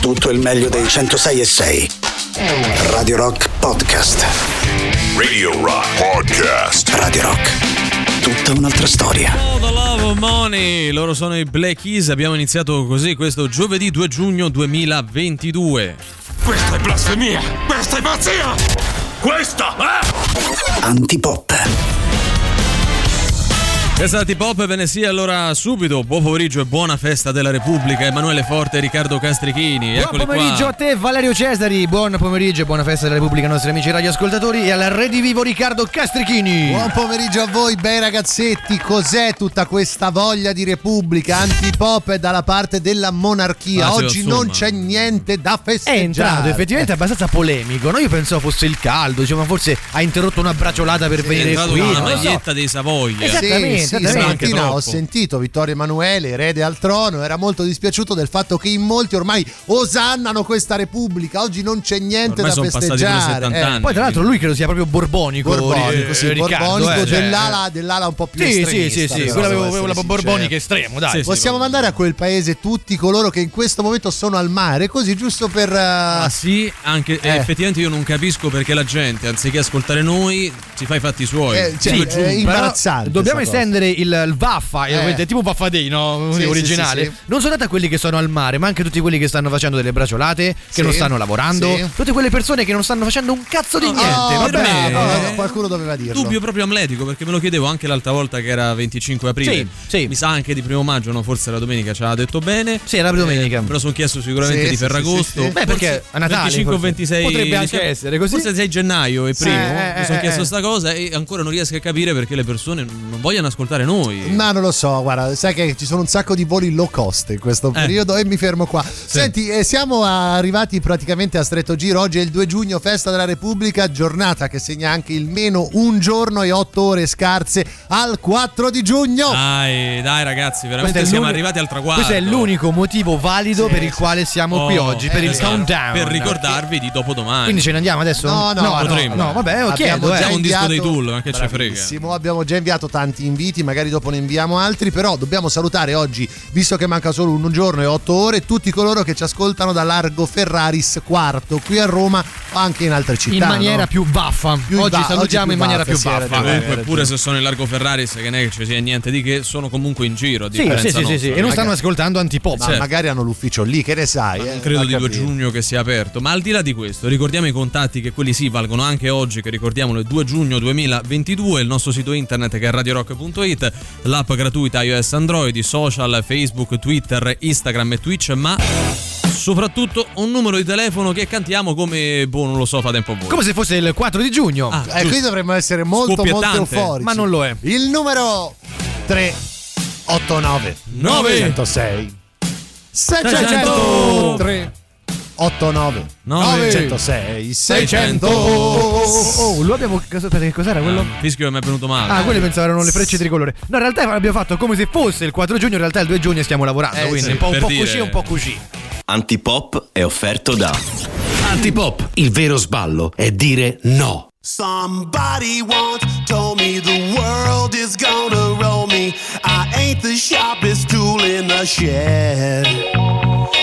tutto il meglio dei 106 e 6. Radio Rock Podcast. Radio Rock Podcast. Radio Rock. Tutta un'altra storia. Oh, the love of money. Loro sono i Black Keys. Abbiamo iniziato così questo giovedì 2 giugno 2022. Questa è blasfemia! Questa è pazzia! Questa è... Antipop. È Pop ve ne sia allora subito. Buon pomeriggio e buona festa della Repubblica. Emanuele Forte e Riccardo Castrichini. Buon pomeriggio qua. a te Valerio Cesari, buon pomeriggio e buona festa della Repubblica ai nostri amici radioascoltatori e al redivivo Riccardo Castrichini. Buon pomeriggio a voi, bei ragazzetti. Cos'è tutta questa voglia di repubblica? Antipop è dalla parte della monarchia. Ah, sì, Oggi non c'è niente da È festeggiare. entrato effettivamente abbastanza polemico, no? Io pensavo fosse il caldo, diciamo forse ha interrotto una bracciolata per È venire entrato qui. con una non lo so. maglietta dei Savoia. Esatto. Sì, Esattamente, sì, esattamente. stamattina ho sentito Vittorio Emanuele, erede al trono, era molto dispiaciuto del fatto che in molti ormai osannano questa repubblica. Oggi non c'è niente Ormai da festeggiare. 70 eh. anni. Poi tra l'altro lui credo sia proprio borbonico. Borbonico, eh, sì, Riccardo, borbonico eh, cioè, dell'ala, dell'ala un po' più Sì, sì, estremista. sì, sì, però, quella la sincero. borbonica estremo, dai. Sì, sì. Possiamo mandare a quel paese tutti coloro che in questo momento sono al mare, così giusto per... eh, Ah sì, anche Eh. effettivamente io non capisco perché la gente, anziché ascoltare noi, si fa i fatti suoi. Eh, cioè, eh, giù. imbarazzante Dobbiamo sta estendere il, il Vaffa, Eh. ovviamente, tipo Day, no? Sì, originale. sì, sì, sì. Non soltanto a quelli che sono al mare, ma anche a tutti quelli che stanno facendo delle bracciolate, che Sì, non stanno lavorando, sì. tutte quelle persone che non stanno facendo un cazzo di niente. Oh, vabbè. vabbè, vabbè. no, qualcuno doveva dirlo. Dubbio proprio amletico perché me lo chiedevo anche l'altra volta che era 25 aprile. Sì, sì. Mi sa anche di primo maggio, no? Forse la domenica ci aveva detto bene. Sì, era domenica. Eh, lo sono chiesto sicuramente Sì, di Ferragosto. sì, sì. Beh, perché a Natale, 25 o forse. 26 Potrebbe anche diciamo- essere così. Forse 6 gennaio e primo. eh, mi sono eh, chiesto eh. sta cosa e ancora non riesco a capire perché le persone non vogliono ascoltare noi. Ma non lo so, guarda, sai che ci sono un sacco di voli low cost in questo Eh. periodo e mi fermo qua. Senti, eh, siamo arrivati praticamente a stretto giro. Oggi è il 2 giugno, festa della Repubblica, giornata che segna anche il meno un giorno e otto ore scarse al 4 di giugno. Dai, dai ragazzi, veramente siamo arrivati al traguardo. Questo è l'unico motivo valido per il quale siamo qui Oh, oggi, per il esatto, countdown. Per ricordarvi di dopodomani. Quindi ce ne andiamo adesso? No, no, no, potremmo. no, vabbè, io Abbiamo chiedo, già eh. Un disco dei Tool, ma che ce frega. Abbiamo già inviato tanti inviti, magari dopo ne inviamo altri, però dobbiamo salutare oggi, visto che manca solo un giorno e otto ore, tutti coloro che ci ascoltano da Largo Ferraris quarto, qui a Roma o anche in altre città. in maniera no? più baffa. Più oggi ba- salutiamo oggi in maniera baffa, più baffa. ragione. Comunque, pure se sono in largo Ferraris, che non è che ci sia niente di che, sono comunque in giro. A Sì, sì, sì, sì, sì, e non stanno ascoltando antipop. Ma Certo. magari hanno l'ufficio lì, che ne sai? eh? Credo Va di 2 capito. giugno che sia aperto, ma al di là di questo, ricordiamo i contatti che quelli sì valgono anche oggi, che ricordiamolo, il 2 giugno 2022, il nostro sito internet che è radiorock.it, l'app gratuita iOS Android, i social, Facebook, Twitter, Instagram e Twitch, ma soprattutto un numero di telefono che cantiamo come, boh, non lo so, fate un po' voi. Come se fosse il 4 di giugno. Ah, Eh, qui dovremmo essere molto molto euforici. Ma non lo è. Il numero 389 Nove. 106 Seicento. 3 89 Nove. 106 600 Oh, lo abbiamo. Aspetta, che cos'era quello? Ah, fischio che mi è venuto male. Ah, quelli pensavo erano le frecce tricolore. No, in realtà abbiamo fatto come se fosse il 4 giugno, in realtà è il 2 giugno e stiamo lavorando. Eh, quindi sì, un po', un po' dire- così, un po' così. Antipop è offerto da Antipop, il vero sballo è dire no. Somebody once told me the world is gonna roll me. I ain't the sharpest tool in the shed.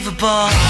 Unbelievable.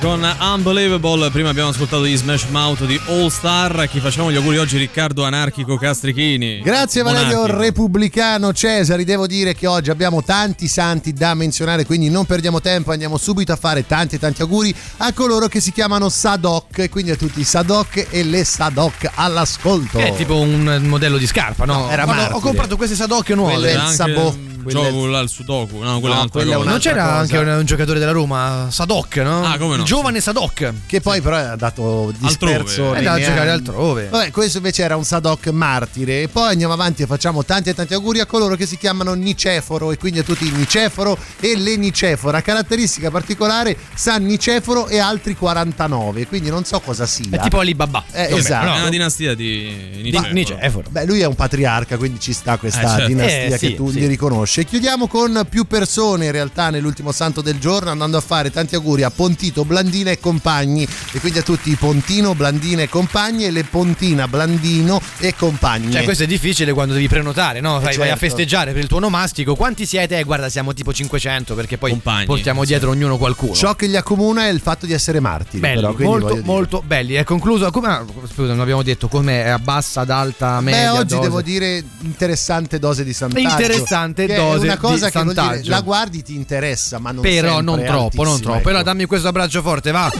Con Unbelievable. Prima abbiamo ascoltato gli Smash Mouth di All Star. Chi facciamo gli auguri oggi? Riccardo Anarchico Castrichini. Grazie Valerio Monarchico. Repubblicano Cesari, devo dire che oggi abbiamo tanti santi da menzionare, quindi non perdiamo tempo, andiamo subito a fare tanti tanti auguri a coloro che si chiamano Sadok, quindi a tutti i Sadok e le Sadok all'ascolto. È tipo un modello di scarpa, no? No, era Guarda, ho comprato queste Sadocche nuove. Quelle- anche Sabo- un quella- gioco là, il Sudoku. No, quella No, è un'altra cosa. Non c'era cosa. anche un, un giocatore della Roma, Sadok, no? Ah, come no? Il giovane Sadok. Che poi però è andato disperso. Altrove. È da nei giocare altrove. Vabbè, questo invece era un Sadok martire. E poi andiamo avanti e facciamo tanti e tanti auguri a coloro che si chiamano Niceforo e quindi a tutti i Niceforo e le Nicefora. Caratteristica particolare, San Niceforo e altri 49, quindi non so cosa sia. È tipo Alibaba. Eh, esatto. È no? una dinastia di Niceforo. Niceforo. Beh, lui è un patriarca, quindi ci sta questa Eh, certo. dinastia Eh, sì, che tu sì. gli riconosci. conosce. Chiudiamo con più persone in realtà nell'ultimo santo del giorno andando a fare tanti auguri a Pontito, Blandina e compagni e quindi a tutti i Pontino, Blandina e compagni e le Pontina, Blandino e compagni. Cioè, questo è difficile quando devi prenotare, no? Vai, vai a certo. festeggiare per il tuo nomastico. Quanti siete? Eh, guarda, siamo tipo 500 perché poi Compagni, portiamo sì. dietro ognuno qualcuno. Ciò che li accomuna è il fatto di essere martiri. Belli, però, molto, dire. molto belli. È concluso. Come, ah, scusa, non abbiamo detto come è a bassa, ad alta, Beh, media. oggi dose. devo dire interessante dose di santaggio. Interessante dose è una cosa di che dire, la guardi ti interessa, ma non Però sempre non troppo, non troppo. ecco. Allora dammi questo abbraccio forte, va.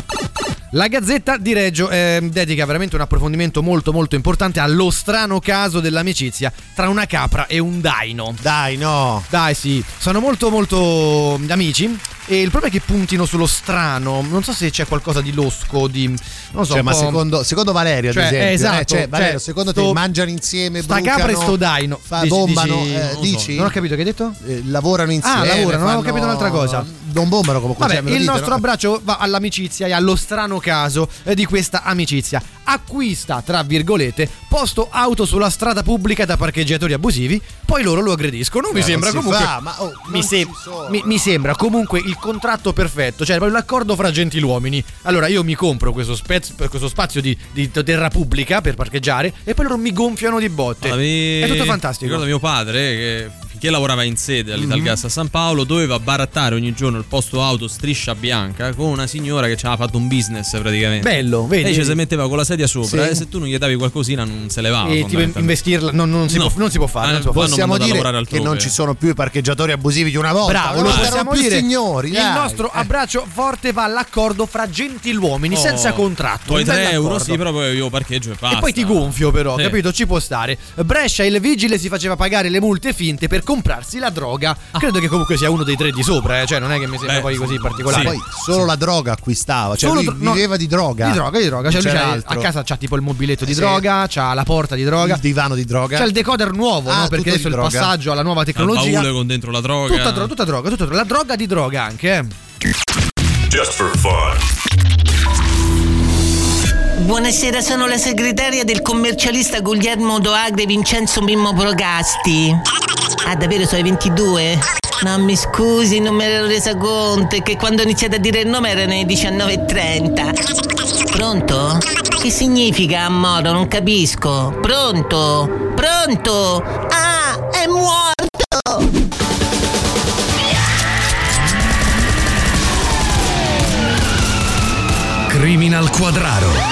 La Gazzetta di Reggio eh, dedica veramente un approfondimento molto molto importante allo strano caso dell'amicizia tra una capra e un daino. Dai, no. Dai, sì, sono molto molto amici e il problema è che puntino sullo strano. Non so se c'è qualcosa di losco, di non so, Cioè, ma secondo, secondo Valerio, Cioè, ad esempio, eh, esatto, eh, cioè, Valerio, cioè, secondo te sto- mangiano insieme, sta brucano, capra e sto daino. fa, Dici- bombano, dici- eh, non so. dici? Non ho capito che hai detto? Eh, lavorano insieme. Ah, lavorano, non ho fanno- capito un'altra cosa. Non bombano comunque. Vabbè, cioè, il dite, nostro no? abbraccio va all'amicizia e allo strano caso eh, di questa amicizia. Acquista, tra virgolette, posto auto sulla strada pubblica da parcheggiatori abusivi, poi loro lo aggrediscono. Mi Eh, sembra comunque. fa, ma, oh, mi, sembra comunque il contratto perfetto, cioè proprio l'accordo fra gentiluomini. Allora io mi compro questo, spez- questo spazio di, di terra pubblica per parcheggiare e poi loro mi gonfiano di botte. Allora, mi- È tutto fantastico. Ricordo mio padre che finché lavorava in sede Mhm. all'Italgas a San Paolo doveva barattare ogni giorno il posto auto striscia bianca con una signora che ci aveva fatto un business praticamente. Bello, vedi? Lei ci si metteva con la sedia sopra Sì. e se tu non gli davi qualcosina non se levava. E tipo investirla non, non si No. può, non si può fare. Eh, non si può Possiamo dire che non ci sono più i parcheggiatori abusivi di una volta. Bravo, non lo possiamo più dire. signori. il dai. nostro abbraccio forte va all'accordo fra gentiluomini Oh, senza contratto. Poi un bel 3 euro, sì, però poi io parcheggio e basta. E poi ti gonfio però, Sì. capito? Ci può stare. Brescia il vigile si faceva pagare le multe finte per comprarsi la droga. Credo che comunque sia uno dei tre di sopra, eh. cioè non è che mi sembra Beh, poi così particolare. Poi solo la droga acquistava, cioè Solo lui dro- no, viveva di droga. Di droga, di droga. Cioè, lui c'ha- a casa c'ha tipo il mobiletto di Sì. droga, c'ha la porta di droga. il divano di droga. C'è il decoder nuovo, Ah, no? Perché adesso il droga. passaggio alla nuova Il tecnologia. baule con dentro la droga. Tutta, dro- tutta droga, tutta droga. La droga di droga anche, eh. Just for fun. Buonasera, sono la segretaria del commercialista Guglielmo Doagre Vincenzo Mimmo Progasti. Ah, davvero sono i 22? No, mi scusi, non me ne ero resa conto, che quando ho iniziato a dire il nome erano le 19.30. Pronto? Che significa Ammoro? Non capisco. Pronto? Pronto? Ah, è morto! Criminal Quadraro.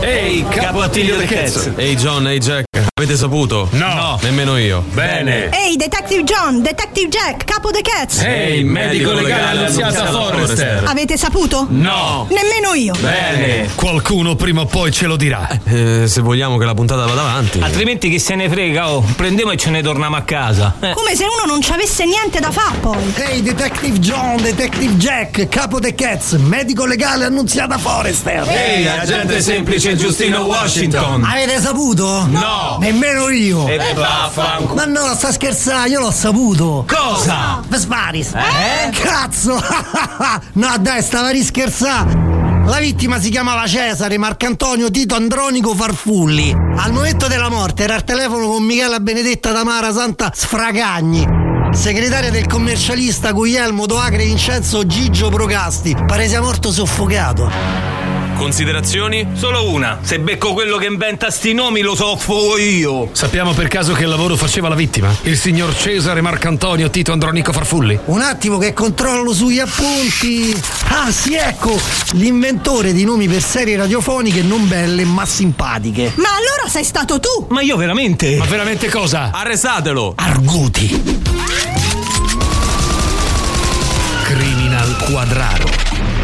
Ehi, capo Attilio De Cazzo. Ehi John, ehi Jack, avete saputo? No. Nemmeno io. Bene. Ehi, Detective John, Detective Jack, capo The Cats. Ehi, medico legale annunziata Forrester. Avete saputo? No. Nemmeno io. Bene. Qualcuno prima o poi ce lo dirà. Eh, se vogliamo che la puntata vada avanti. Altrimenti chi se ne frega, oh, prendiamo e ce ne torniamo a casa. Eh. Come se uno non ci avesse niente da fare poi. Ehi, Detective John, Detective Jack, capo The Cats, medico legale annunziata Forrester. Ehi, agente semplice Giustino Washington. Avete saputo? No. Nemmeno io. E vaffanculo. Ma no, sta scherzando, io l'ho saputo. Cosa? Vesparis. Eh? Cazzo! no, dai, stava rischerzando. La vittima si chiamava Cesare Marcantonio Tito Andronico Farfulli. Al momento della morte era al telefono con Michela Benedetta Tamara Santa Sfragagni. Segretaria del commercialista Guglielmo Doacre Vincenzo Gigio Procasti. Pare sia morto soffocato. Considerazioni? Solo una. Se becco quello che inventa sti nomi lo soffo io. Sappiamo per caso che lavoro faceva la vittima? Il signor Cesare Marcantonio Tito Andronico Farfulli. Un attimo che controllo sugli appunti. Ah, sì, ecco, l'inventore di nomi per serie radiofoniche non belle ma simpatiche. Ma allora sei stato tu? Ma io veramente? Ma veramente cosa? Arrestatelo! Arguti. Criminal Quadraro.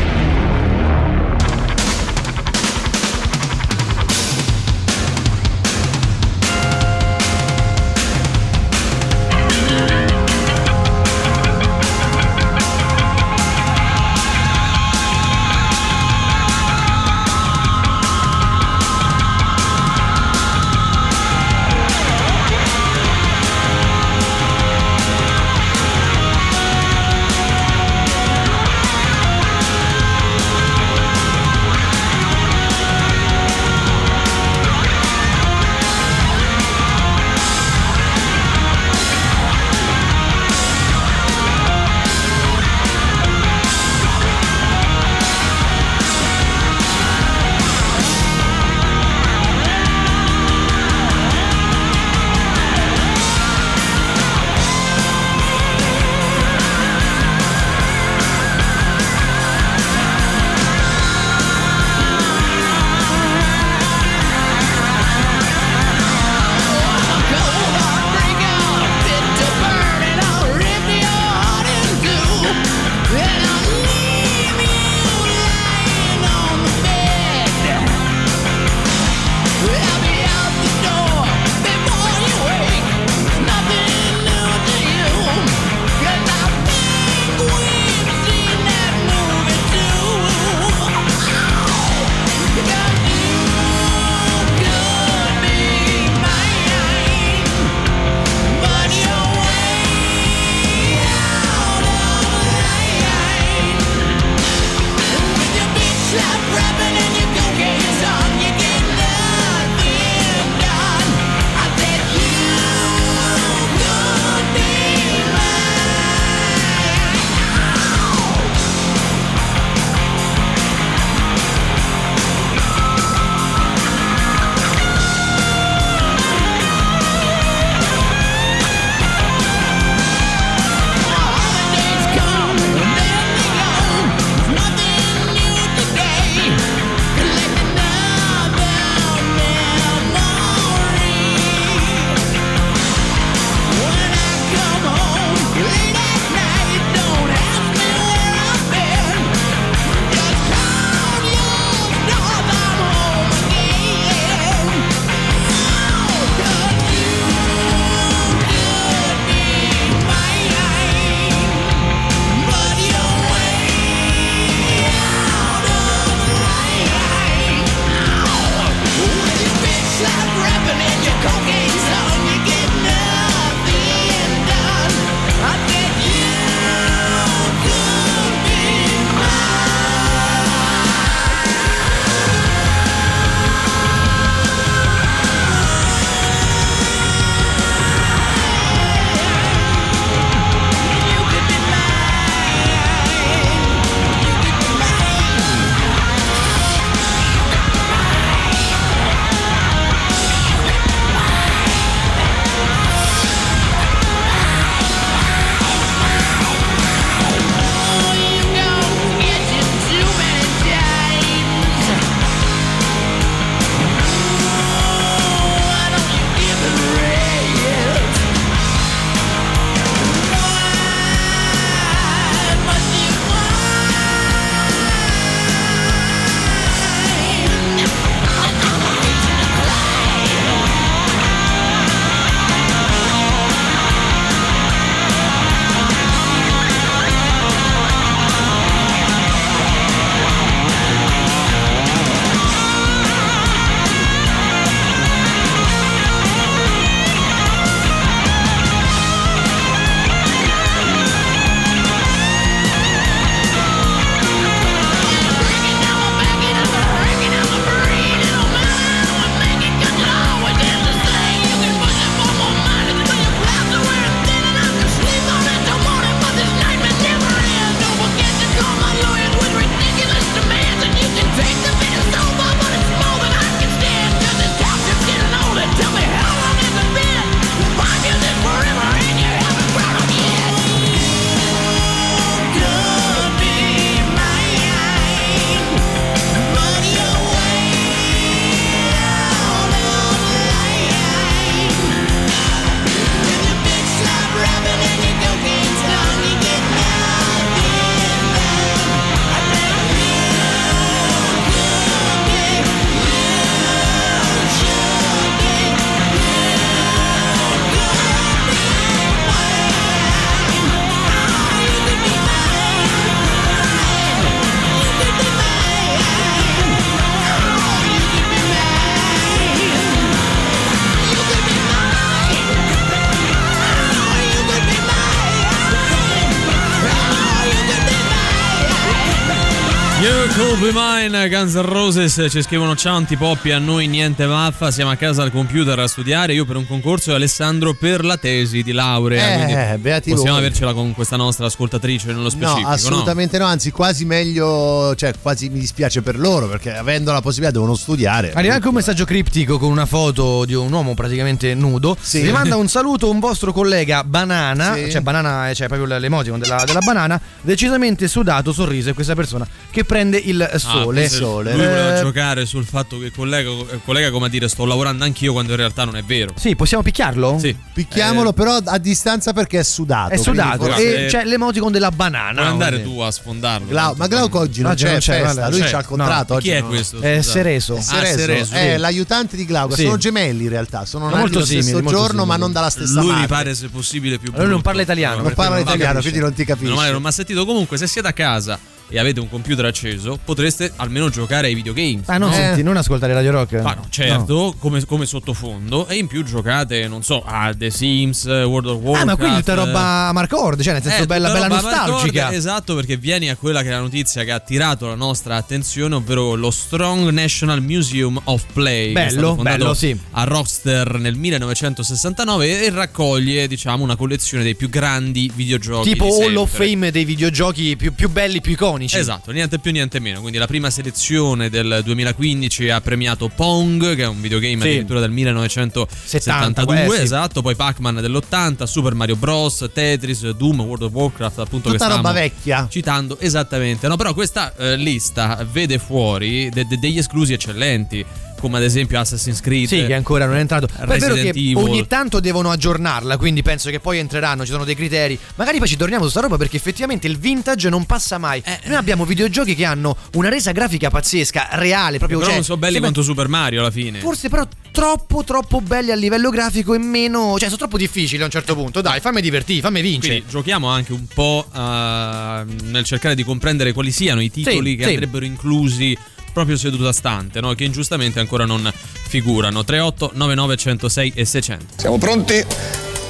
Be Mine, Guns N' Roses ci scrivono ciao antipoppi, a noi niente vaffa, siamo a casa al computer a studiare, io per un concorso e Alessandro per la tesi di laurea. Eh, quindi beati possiamo voi. avercela con questa nostra ascoltatrice nello specifico. No, assolutamente no? anzi quasi meglio, cioè quasi mi dispiace per loro perché avendo la possibilità devono studiare. Arriva anche un messaggio criptico con una foto di un uomo praticamente nudo. Sì. Vi manda un saluto un vostro collega Banana, Sì. cioè Banana, cioè proprio l'emoticon della, della banana, decisamente sudato, sorriso, e questa persona che prende il Ah, sole. forse Lui voleva Eh, giocare sul fatto che collega, collega come a dire sto lavorando anch'io quando in realtà non è vero. Sì, possiamo picchiarlo? Sì. Picchiamolo però a distanza perché è sudato. È sudato quindi e c'è l'emoticon della banana. Puoi andare tu a sfondarlo. Glau- ma Glauco oggi non Oggi c'è, non c'è, festa, vale, lui c'è. c'ha il contratto. No, oggi chi è no. questo? È. Cereso. È Ah, Cereso, è l'aiutante di Glauco. Sì. Sono gemelli in realtà, sono nati molto lo stesso simili, giorno, simili. ma non dalla stessa Lui mi pare se possibile più Lui non brutto. parla italiano, No, Non parla italiano, quindi non ti male, non mi ha sentito. Comunque, se siete a casa e avete un computer acceso, potreste almeno giocare ai videogames. Ah, non, Eh. senti, non ascoltare Radio Rock? Ma no, certo, Come, come sottofondo, e in più giocate, non so, a The Sims, World of Warcraft. Ah, ma quindi tutta roba Marcord, cioè nel senso Eh, bella, bella nostalgica. hardcore, esatto, perché vieni a quella che è la notizia che ha attirato la nostra attenzione, ovvero lo Strong National Museum of Play. Bello, bello, sì. A Rockster nel 1969 e raccoglie, diciamo, una collezione dei più grandi videogiochi. Tipo Hall of. Fame dei videogiochi più, più belli, più iconici. Esatto, niente più niente meno. Quindi la prima selezione del 2015 ha premiato Pong, che è un videogame Sì. addirittura del 1972, 70, eh, sì. esatto, poi Pac-Man dell'80, Super Mario Bros, Tetris, Doom, World of Warcraft, appunto Tutta che roba vecchia. citando esattamente. No, però questa eh, lista vede fuori de- de- degli esclusi eccellenti, come ad esempio Assassin's Creed. Sì, che ancora non è entrato. Poi è vero che Evil. ogni tanto devono aggiornarla, quindi penso che poi entreranno, ci sono dei criteri. Magari poi ci torniamo su sta roba perché effettivamente il vintage non passa mai. Eh, Noi abbiamo videogiochi che hanno una resa grafica pazzesca, reale, proprio però cioè, non so belli quanto Super Mario alla fine. Forse però troppo troppo belli a livello grafico e meno, cioè sono troppo difficili a un certo punto. Dai, fammi divertire, fammi vincere. Quindi giochiamo anche un po' eh, nel cercare di comprendere quali siano i titoli Sì, che sì. andrebbero inclusi proprio seduta stante, no? che ingiustamente ancora non figurano. 38 99 106 e 600. Siamo pronti?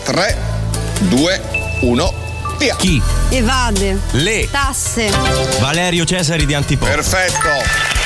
3, 2, 1, via! Chi? Evade. Le. Tasse. Valerio Cesari di Antipop. Perfetto!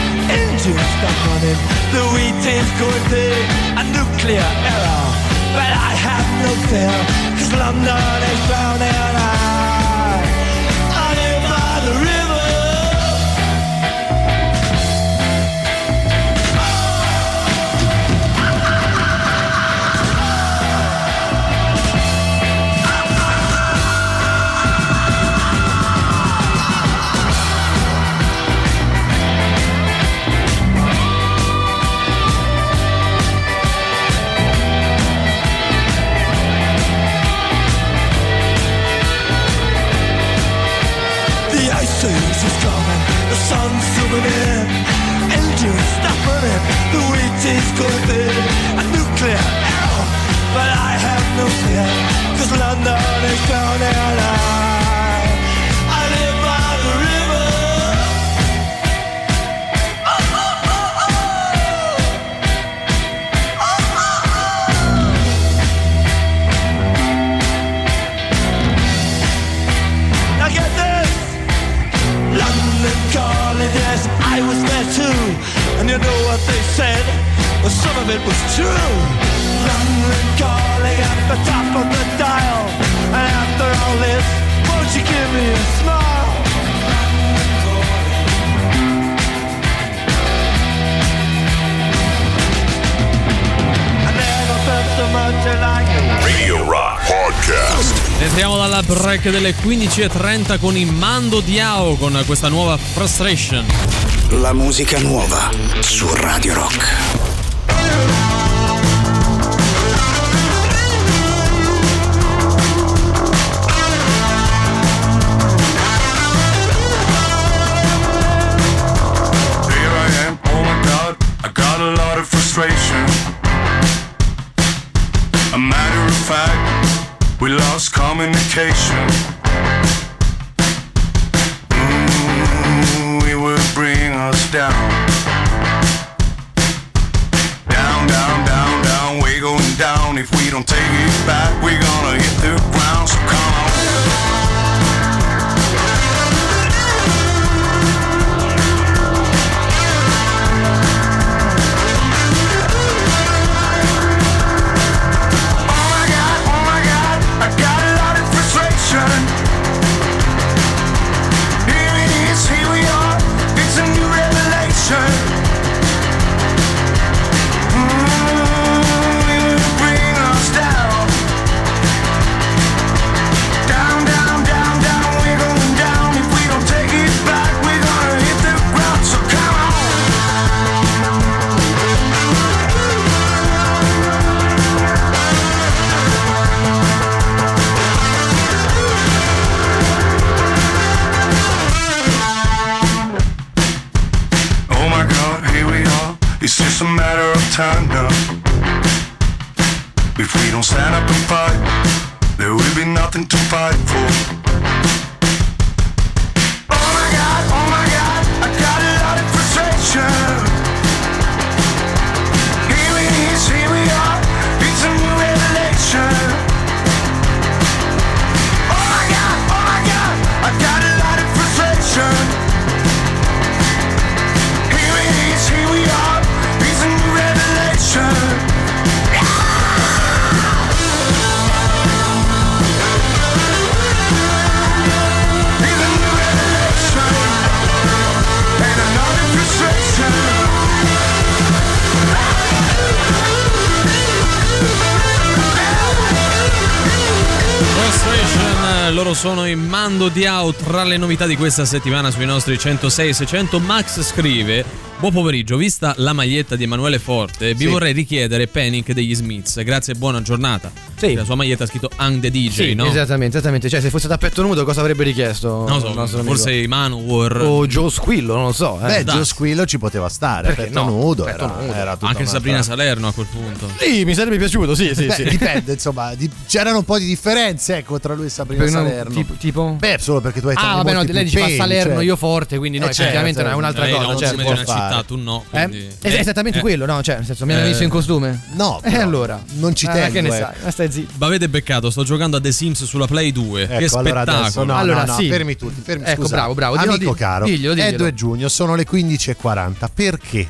Engines stop running, the wheat is going thin. A nuclear error, but I have no fear, cause London is drowning. I, break delle 15.30 con il Mando Diao con questa nuova Frustration. La musica nuova su Radio Rock. Loro sono in mando di out tra le novità di questa settimana sui nostri 106 600. Max scrive: Buon pomeriggio, vista la maglietta di Emanuele Forte, vi Sì. vorrei richiedere Panic degli Smiths. Grazie e buona giornata. Sì. La sua maglietta ha scritto Hang the DJ, Sì, no? esattamente, esattamente. Cioè, se fosse da petto nudo, cosa avrebbe richiesto? Non lo so, nostro amico? forse Manowar. O Joe Squillo, non lo so. Eh. Beh, dai. Gio Squillo ci poteva stare. Perché petto no? nudo, Petto era, nudo. era Anche un'altra- Sabrina Salerno a quel punto. Sì, mi sarebbe piaciuto, sì, sì, Beh, sì. dipende, insomma, di- c'erano un po' di differenze ecco, tra lui e Sabrina Perché no, Salerno. tipo, tipo? Beh, solo perché tu hai Ah, vabbè, no, lei più dice fa peli, Salerno, cioè. io forte, quindi no, Eh, effettivamente certo, no, è un'altra Lei cosa. non certo. si può una fare. città, tu no. Eh? quindi- Es- esattamente Eh. quello, no? Cioè, nel senso, mi hanno Eh. visto in costume? No, E allora? non ci Ah, tengo, Che ne eh. sai? Ma stai zitto. Ma avete beccato, sto giocando a The Sims sulla Play 2. che Ecco, allora spettacolo. no, Allora, no, no, sì. fermi tutti, fermi Ecco, scusa. bravo, bravo, Amico caro, è diglielo. 2 giugno, sono le 15.40. Perché?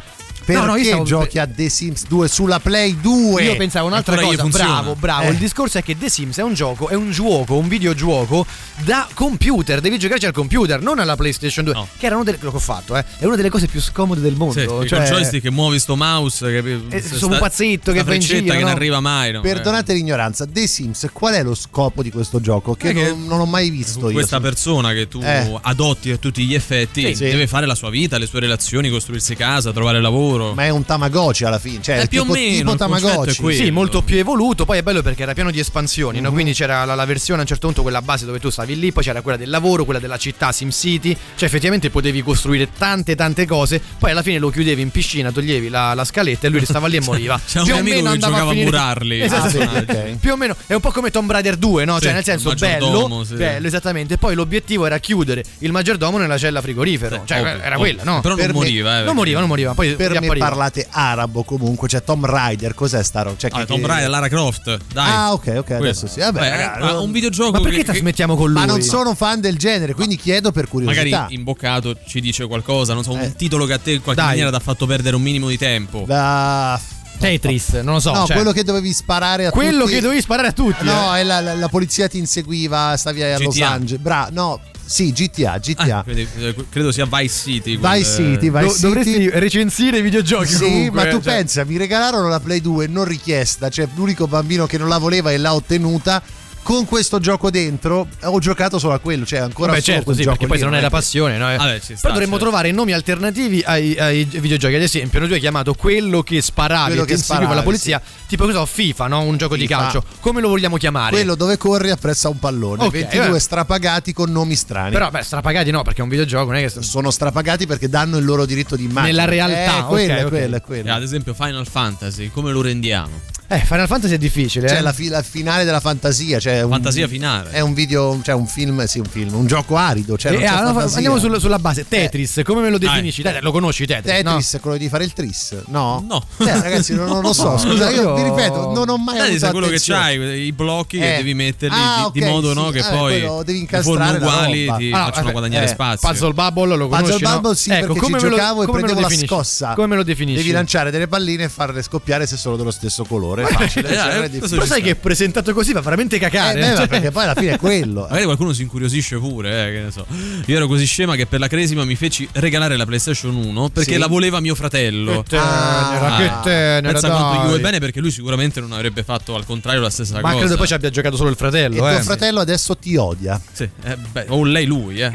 Perché no, io stavo- giochi a The Sims 2 sulla Play 2? Io pensavo un'altra Ancora cosa, bravo, bravo. Eh. Il discorso è che The Sims è un gioco, è un gioco, un videogioco da computer. Devi giocarci al computer, non alla PlayStation 2. No. Che era delle, lo che ho fatto, eh, è una delle cose più scomode del mondo. Sì, cioè, con joystick che muovi sto mouse. Che, Eh, sta- un pazzetto che va in giro, che no? non arriva mai. No? Perdonate l'ignoranza, The Sims, qual è lo scopo di questo gioco? Che, È che non, non ho mai visto io. questa persona che tu Eh. adotti a tutti gli effetti Sì. deve fare la sua vita, le sue relazioni, costruirsi casa, trovare lavoro. Ma è un Tamagotchi alla fine, cioè è più o tipo, meno, tipo Tamagotchi. Sì, molto più evoluto. Poi è bello perché era pieno di espansioni, Mhm. no? Quindi c'era la, la versione a un certo punto, quella base dove tu stavi lì, poi c'era quella del lavoro, quella della città, SimCity. Cioè, effettivamente potevi costruire tante, tante cose. Poi alla fine lo chiudevi in piscina, toglievi la, la scaletta e lui restava lì e moriva. C'è un Più o amico meno che giocava a finire- murarli. Esatto, Ah, sì. ok. Più o meno è un po' come Tomb Raider 2, no? Sì, cioè, nel senso, bello, sì. bello, esattamente. Poi l'obiettivo era chiudere il maggiordomo nella cella frigorifero. Sì, cioè, ovvio, era ovvio. quella, no? Però Per non moriva, eh. non moriva, non moriva. Poi Per me appariva. parlate arabo comunque, cioè Tom Rider, cos'è sta roba? Cioè, Ah, che- Tomb che- Raider, Lara Croft, dai. Ah, ok, ok, adesso Questo. sì. Vabbè, Beh, ragazzi, ma un videogioco Ma perché che- trasmettiamo con lui? Ma non sono fan del genere, quindi chiedo per curiosità. Magari imboccato ci dice qualcosa, non so, Eh. un titolo che a te in qualche Dai. maniera ti ha fatto perdere un minimo di tempo. La- Tetris, non lo so. no, cioè, quello che dovevi sparare a quello tutti. che dovevi sparare a tutti. No, eh. è la, la- la polizia ti inseguiva, stavi a Los GTA. Angeles. Bra, no, sì, GTA, GTA. Ah, quindi, eh, credo sia Vice City. quel- Vice City, Vice Do- City. dovresti recensire i videogiochi Sì, comunque, ma tu cioè. pensa, mi regalarono la Play 2 non richiesta, cioè l'unico bambino che non la voleva e l'ha ottenuta. Con questo gioco dentro ho giocato solo a quello, cioè ancora solo certo, quel sì, gioco perché poi se non è la passione, no? Eh. Vabbè, sta, Però dovremmo certo. trovare nomi alternativi ai, ai videogiochi. Ad esempio, noi due hai chiamato quello che sparavi Quello e che inseguiva la sparavi, polizia, tipo che so, FIFA, no? Un gioco di FIFA. calcio. Come lo vogliamo chiamare? Quello dove corri apprezza un pallone, Ok, 22 vabbè. strapagati con nomi strani. Però, beh, strapagati no, perché è un videogioco, non è che sono strapagati perché danno il loro diritto di immagine. Nella realtà, Eh, quello, ok, è ok. quello, è Eh, quello. ad esempio Final Fantasy, come lo rendiamo? Eh, Final Fantasy è difficile, Cioè eh. la, fi- la finale della fantasia, cioè un- Fantasia finale. È un video, cioè un film, sì, un film, un gioco arido, cioè non Eh, c'è allora, fantasia. andiamo sul- sulla base. Tetris, come me lo definisci? Tetris, lo conosci Tetris? Tetris no? è quello di fare il tris, no? No. Eh, ragazzi, non, non lo so. Scusa, io, vi ripeto, non ho mai Dai, avuto sai quello che attenzione. c'hai, i blocchi Eh. che devi metterli Ah, di, di ok, modo sì. no, che Eh, poi devi incastrare uguali ti Ah, facciano vabbè, guadagnare eh, spazio. Puzzle Bubble lo Puzzle conosci, no? Bubble sì, ecco, perché ci giocavo e prendevo la scossa. Come me lo definisci? Devi lanciare delle palline e farle scoppiare se sono dello stesso colore. È facile, Eh, cioè, non è eh, Però ci sai che presentato così fa veramente Eh, cacare. beh, ma cioè- perché poi alla fine è quello. Magari qualcuno si incuriosisce pure, eh, che ne so. Io ero così scema che per la cresima mi feci regalare la PlayStation 1 perché Sì. la voleva mio fratello. Che tenera, Ah, che tenera, Pensa quanto gli vuoi bene perché lui sicuramente non avrebbe fatto al contrario la stessa Ma cosa. credo poi ci abbia giocato solo il E fratello, tuo eh. fratello adesso ti odia. Sì, eh, beh, o lei lui, eh.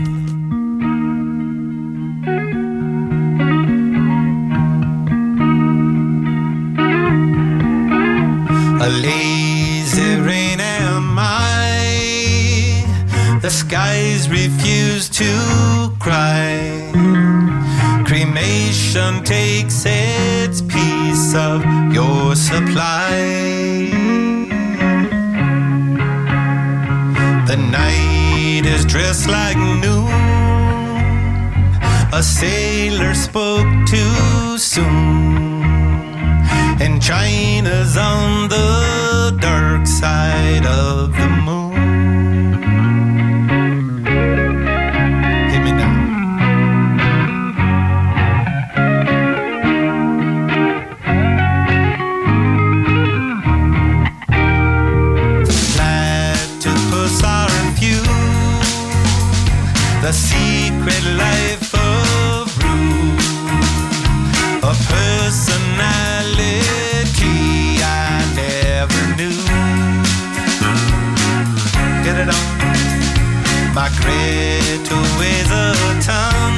A lazy rain am I. The skies refuse to cry. Cremation takes its piece of your supply. The night is dressed like noon. A sailor spoke too soon. And China's on the dark side of the moon. A ton.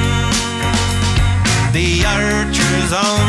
The archer's on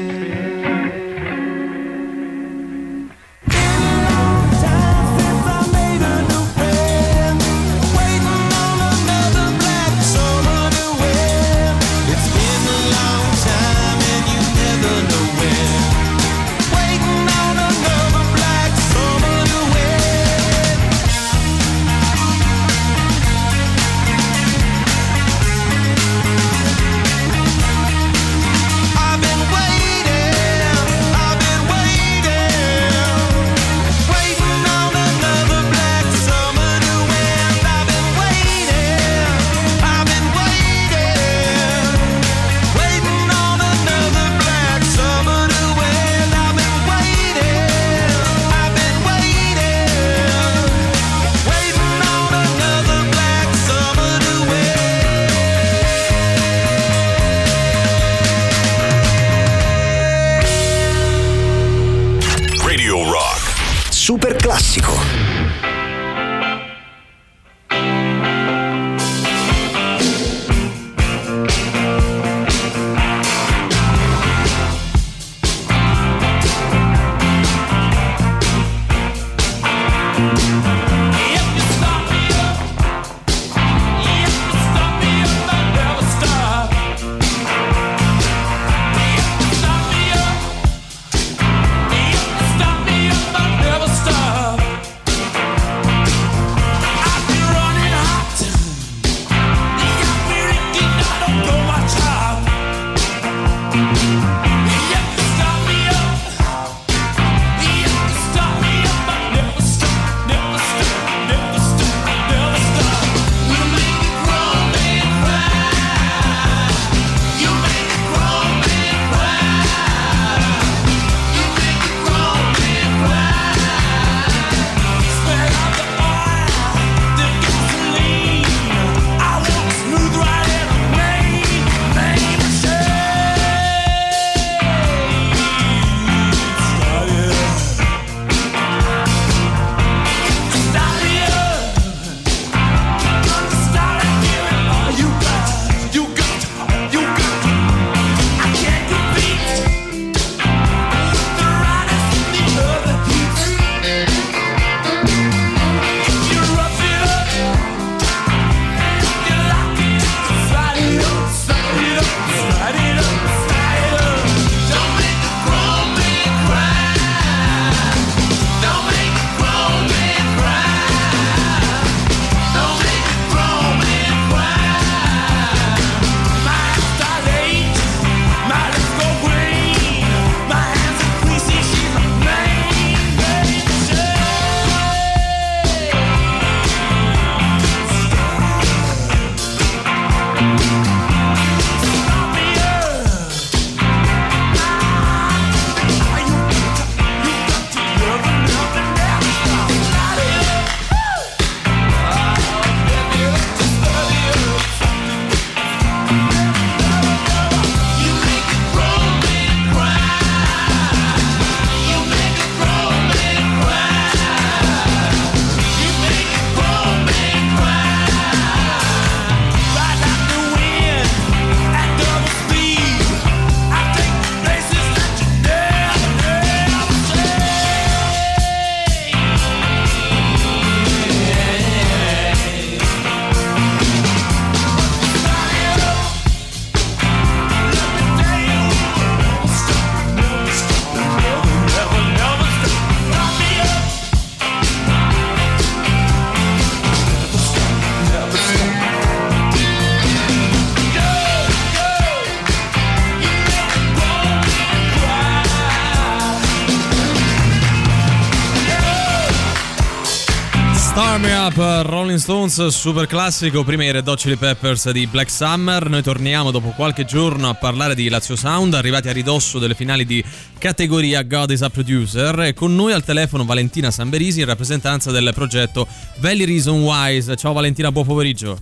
Rolling Stones, super classico, prima i Red Hot Chili Peppers di Black Summer. Noi torniamo dopo qualche giorno a parlare di Lazio Sound, arrivati a ridosso delle finali di categoria God is a Producer. E con noi al telefono Valentina Samberisi in rappresentanza del progetto Valley Reason Wise. Ciao Valentina, buon pomeriggio.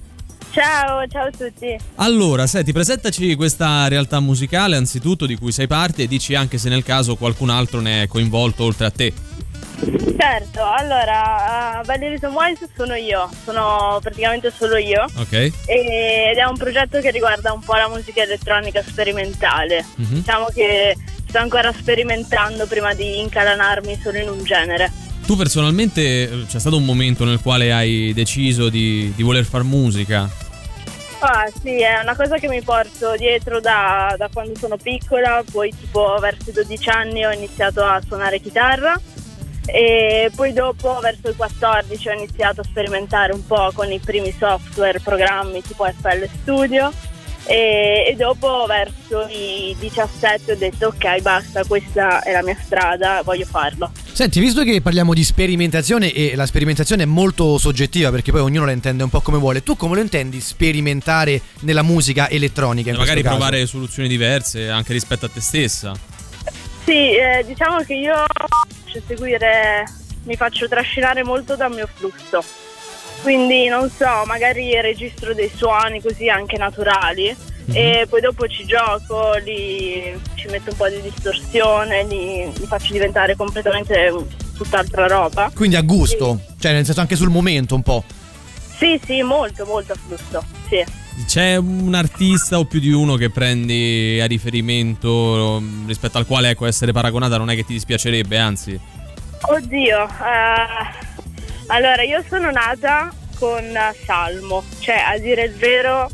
Ciao, ciao a tutti. Allora, senti, presentaci questa realtà musicale anzitutto di cui sei parte e dici anche se nel caso qualcun altro ne è coinvolto oltre a te. Certo, allora, uh, Reason Wise sono io, sono praticamente solo io. Ok? Ed è un progetto che riguarda un po' la musica elettronica sperimentale. Mhm. Diciamo che sto ancora sperimentando prima di incalanarmi solo in un genere. Tu personalmente eh, c'è stato un momento nel quale hai deciso di, di voler far musica? Ah sì, è una cosa che mi porto dietro da, da quando sono piccola, poi tipo verso i 12 anni ho iniziato a suonare chitarra e poi dopo verso i 14 ho iniziato a sperimentare un po' con i primi software, programmi tipo FL Studio e, e dopo verso i 17 ho detto ok basta, questa è la mia strada, voglio farlo. Senti, visto che parliamo di sperimentazione e la sperimentazione è molto soggettiva perché poi ognuno la intende un po' come vuole, tu come lo intendi sperimentare nella musica elettronica? In Magari provare soluzioni diverse anche rispetto a te stessa. Sì, eh, diciamo che io faccio seguire, mi faccio trascinare molto dal mio flusso. Quindi non so, magari registro dei suoni così anche naturali e poi dopo ci gioco, li, ci metto un po' di distorsione, li, li faccio diventare completamente tutt'altra roba. Quindi a gusto, cioè nel senso anche sul momento un po'. Sì, sì, molto, molto a flusso. Sì. C'è un artista o più di uno che prendi a riferimento um, rispetto al quale ecco essere paragonata non è che ti dispiacerebbe, anzi. Oddio, eh, allora io sono nata con Salmo, cioè a dire il vero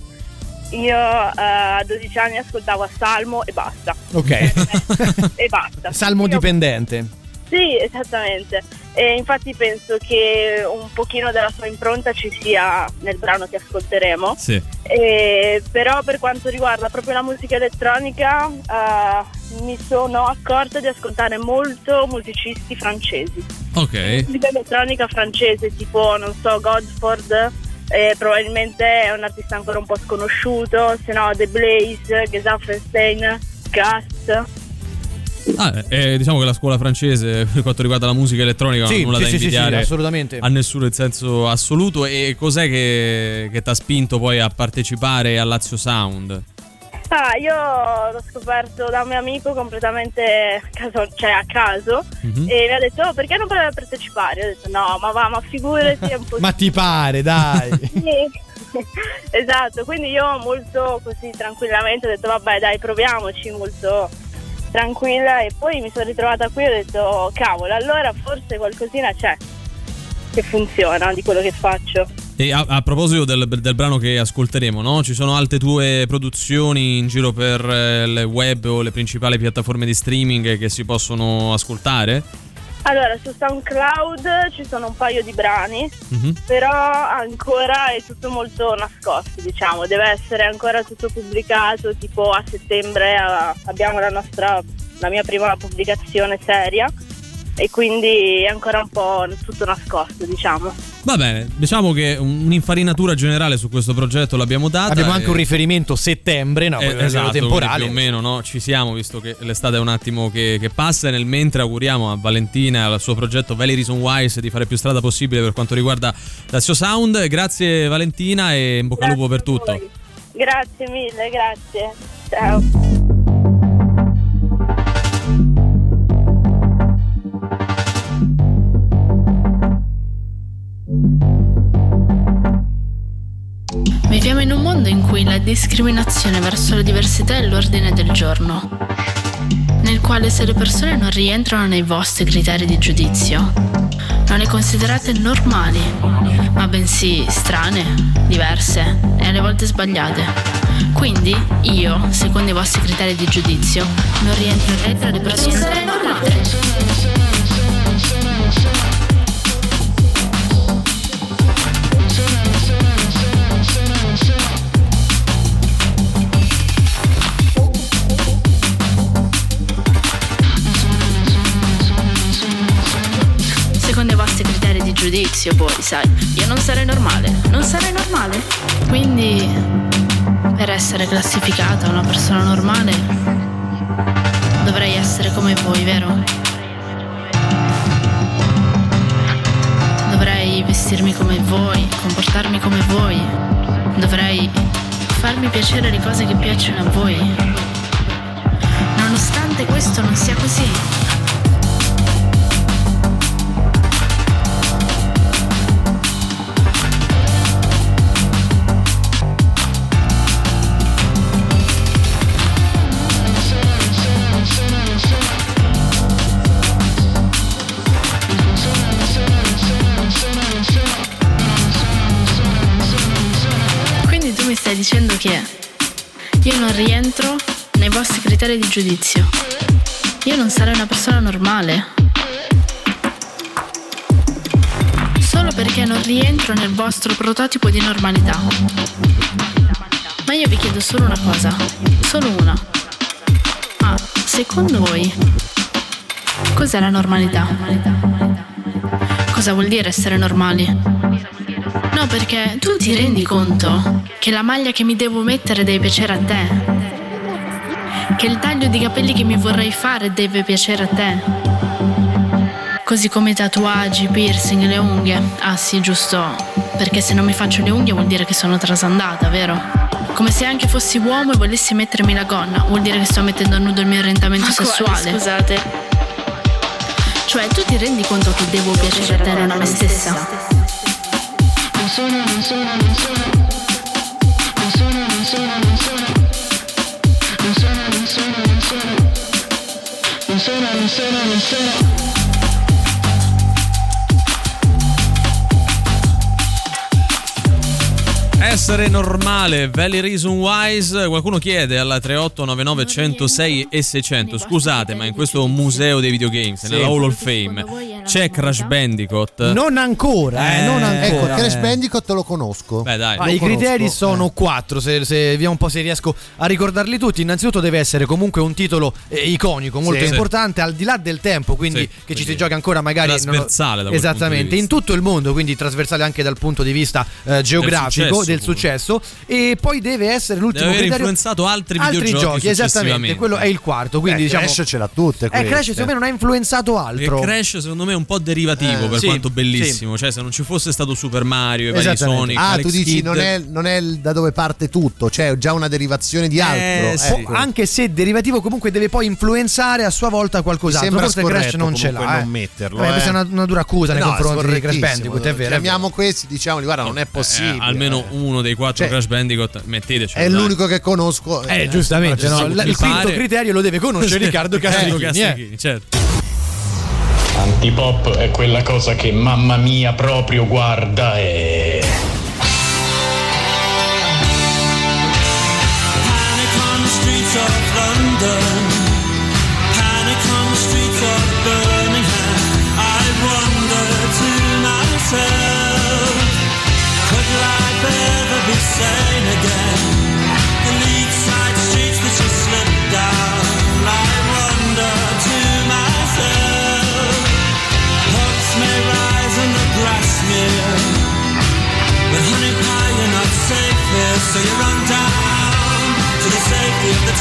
io eh, a 12 anni ascoltavo a Salmo e basta. Ok. e basta. Salmo dipendente. Sì, esattamente. E infatti penso che un pochino della sua impronta ci sia nel brano che ascolteremo. Sì. E, però per quanto riguarda proprio la musica elettronica eh, mi sono accorta di ascoltare molto musicisti francesi. Ok. Musica elettronica francese tipo, non so, Godford. eh, probabilmente è un artista ancora un po' sconosciuto, se no The Blaze, Gesaffelstein, Gas. Ah, eh, diciamo che la scuola francese per quanto riguarda la musica elettronica Sì, non nulla sì, da sì, invidiare sì, assolutamente. a nessuno in senso assoluto. E cos'è che, che ti ha spinto poi a partecipare al Lazio Sound? Ah, io l'ho scoperto da un mio amico completamente caso- cioè a caso Mhm. e mi ha detto "Oh, perché non provi a partecipare? Io ho detto no, ma va, ma figurati, è un po' Ma ti pare, dai. Esatto, quindi io molto così tranquillamente ho detto vabbè dai proviamoci, molto tranquilla e poi mi sono ritrovata qui e ho detto cavolo, allora forse qualcosina c'è che funziona di quello che faccio. E a, a proposito del, del brano che ascolteremo, no? ci sono altre tue produzioni in giro per eh, il web o le principali piattaforme di streaming che si possono ascoltare? Allora, su SoundCloud ci sono un paio di brani, Mhm. però ancora è tutto molto nascosto, diciamo, deve essere ancora tutto pubblicato, tipo a settembre eh, abbiamo la nostra, la mia prima pubblicazione seria e quindi è ancora un po' tutto nascosto, diciamo. Va bene, diciamo che un'infarinatura generale su questo progetto l'abbiamo data. Abbiamo anche e- un riferimento settembre, no? Eh, esatto, temporale. più o meno no? ci siamo visto che l'estate è un attimo che, che passa e nel mentre auguriamo a Valentina e al suo progetto Valley Reason Wise di fare più strada possibile per quanto riguarda Lazio Sound grazie Valentina e in bocca al lupo per tutto Grazie mille, grazie. Ciao. In un mondo in cui la discriminazione verso la diversità è l'ordine del giorno, nel quale se le persone non rientrano nei vostri criteri di giudizio, non le considerate normali, ma bensì strane, diverse e alle volte sbagliate. Quindi io, secondo i vostri criteri di giudizio, non rientrerei tra le persone normali. Criteri di giudizio, poi, sai, io non sarei normale. Non sarei normale? Quindi, per essere classificata una persona normale, dovrei essere come voi, vero? Dovrei vestirmi come voi, comportarmi come voi. Dovrei farmi piacere le cose che piacciono a voi. Nonostante questo non sia così, rientro nei vostri criteri di giudizio. Io non sarei una persona normale. Solo perché non rientro nel vostro prototipo di normalità. Ma io vi chiedo solo una cosa, solo una. Ma secondo voi cos'è la normalità? Cosa vuol dire essere normali? No, perché tu ti rendi conto che la maglia che mi devo mettere deve piacere a te. Che il taglio di capelli che mi vorrei fare deve piacere a te. Così come i tatuaggi, piercing, le unghie. Ah sì, giusto. Perché se non mi faccio le unghie vuol dire che sono trasandata, vero? Come se anche fossi uomo e volessi mettermi la gonna, vuol dire che sto mettendo a nudo il mio orientamento Ma quale, sessuale. scusate? Cioè, tu ti rendi conto che devo piacere a te non a me stessa? Essere normale, Valley Reason Wise, qualcuno chiede alla 3899 106 e 600, scusate ma in questo museo dei videogames, Sì. nella Hall of Fame, c'è Crash Bandicoot? Non ancora, eh, non Ecco, ancora. Crash Eh. Bandicoot lo conosco. Beh dai. Ma Lo i criteri conosco, sono quattro, se, se- vediamo un po' se riesco a ricordarli tutti. Innanzitutto deve essere comunque un titolo eh, iconico, molto Sì. importante, al di là del tempo, quindi Sì, che ci quindi si gioca ancora magari... non- trasversale da quel Esattamente, punto di in tutto il mondo, quindi trasversale anche dal punto di vista eh, geografico, successo del successo. E poi deve essere l'ultimo Deve aver criterio... influenzato altri altri videogiochi giochi, esattamente, quello è il quarto. Quindi Eh, diciamo... Crash ce l'ha tutte Eh. Crash secondo me non ha influenzato altro. Crash secondo me è un po' derivativo Eh, per sì, quanto bellissimo, cioè se non ci fosse stato Super Mario, i vari. Sonic, Ah, Alex tu dici non è, non è da dove parte tutto, c'è già una derivazione di altro. Eh, sì. ecco. Anche se derivativo comunque deve poi influenzare a sua volta qualcos'altro. Mi sembra Forse Crash non ce l'ha. non eh. metterlo, Vabbè, eh. questa è una, una dura accusa nei No, confronti di Crash. Bandicoot, è vero. Chiamiamo questi, diciamoli, guarda, non è possibile. Eh, almeno uno dei quattro Cioè, Crash Bandicoot, metteteci. È l'unico che conosco. Eh, giustamente, no? il quinto criterio lo deve conoscere Riccardo eh. Castrichini, certo. Antipop è quella cosa che mamma mia proprio guarda e... the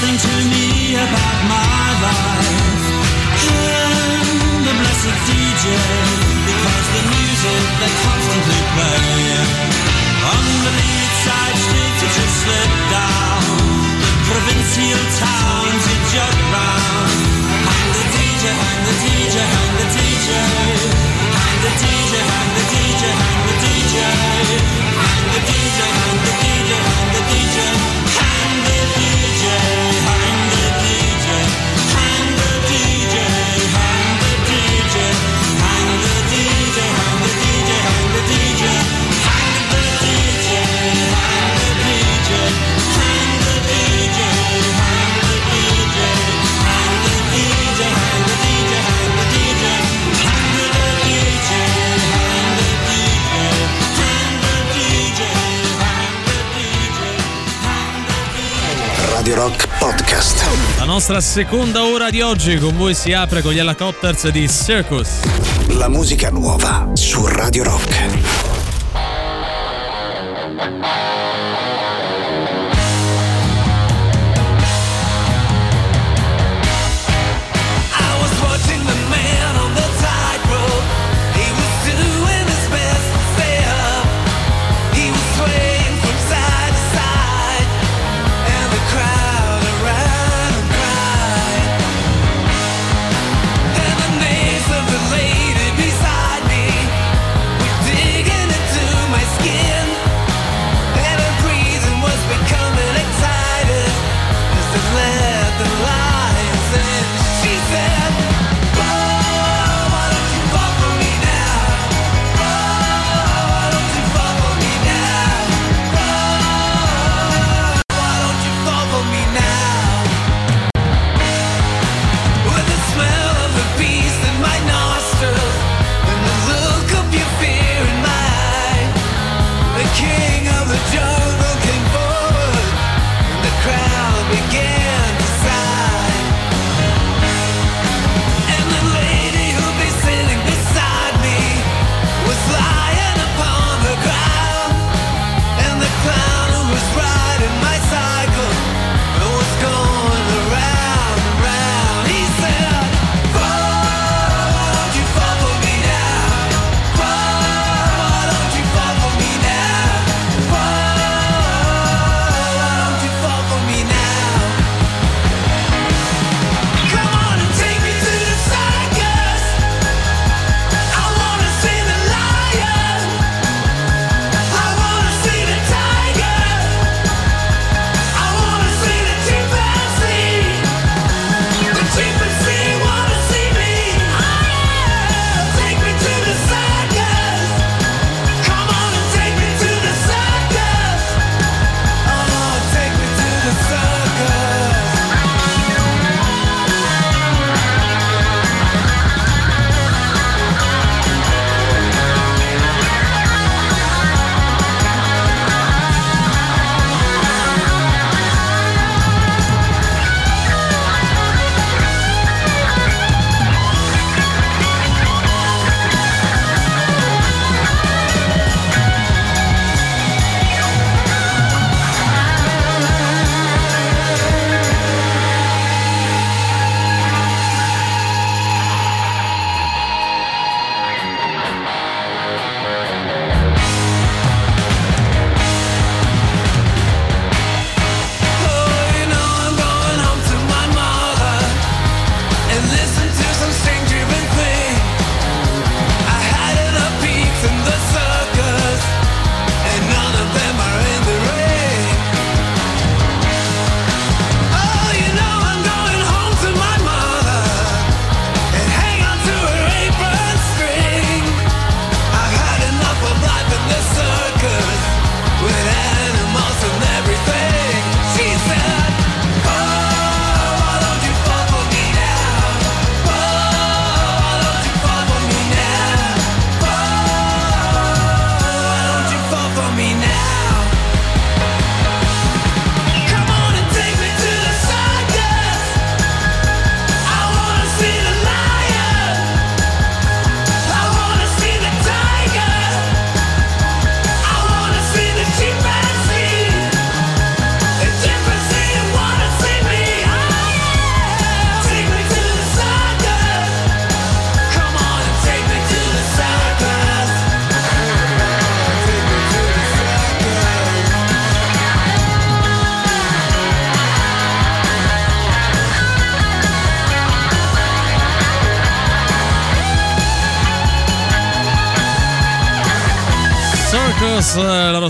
nothing to me about my life. Hang the blessed DJ because the music they constantly play on the lead side streets you just slip down the provincial towns you jog round. Hang the DJ, hang the DJ, hang the DJ. Hang the DJ, hang the DJ, hang the DJ. Hang the Radio Rock Podcast. La nostra seconda ora di oggi con voi si apre con gli helicopters di Circus. La musica nuova su Radio Rock.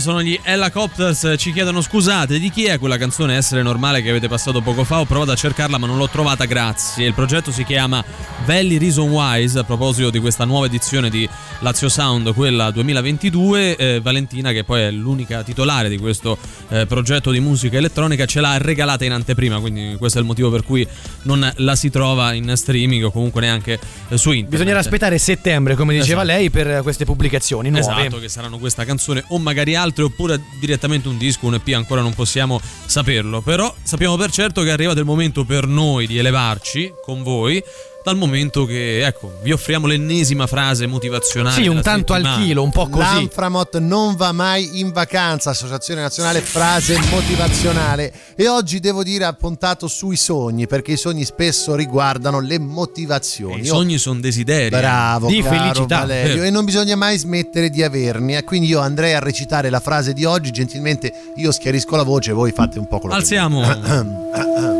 Sono gli Helicopters, ci chiedono scusate di chi è quella canzone Essere Normale che avete passato poco fa, ho provato a cercarla ma non l'ho trovata, grazie. Il progetto si chiama Valley Reason Wise, a proposito di questa nuova edizione di Lazio Sound, quella 2022, eh, Valentina che poi è l'unica titolare di questo eh, progetto di musica elettronica ce l'ha regalata in anteprima, quindi questo è il motivo per cui non la si trova in streaming o comunque neanche eh, su internet. Bisognerà aspettare settembre, come diceva Esatto. lei, per queste pubblicazioni nuove. Esatto, che saranno questa canzone o magari altre oppure direttamente un disco, un EP, ancora non possiamo saperlo. Però sappiamo per certo che è arrivato il momento per noi di elevarci con voi. Dal momento che, ecco, vi offriamo l'ennesima frase motivazionale. Sì, un tanto al settimana. chilo, un po' così. L'Anframot non va mai in vacanza, Associazione Nazionale Frase Motivazionale. E oggi devo dire ha puntato sui sogni, perché i sogni spesso riguardano le motivazioni. I Io- sogni sono desideri. Bravo, Di caro felicità. Valerio, Vero. e non bisogna mai smettere di averni. E quindi io andrei a recitare la frase di oggi. Gentilmente io schiarisco la voce, voi fate un po' quello che Alziamo.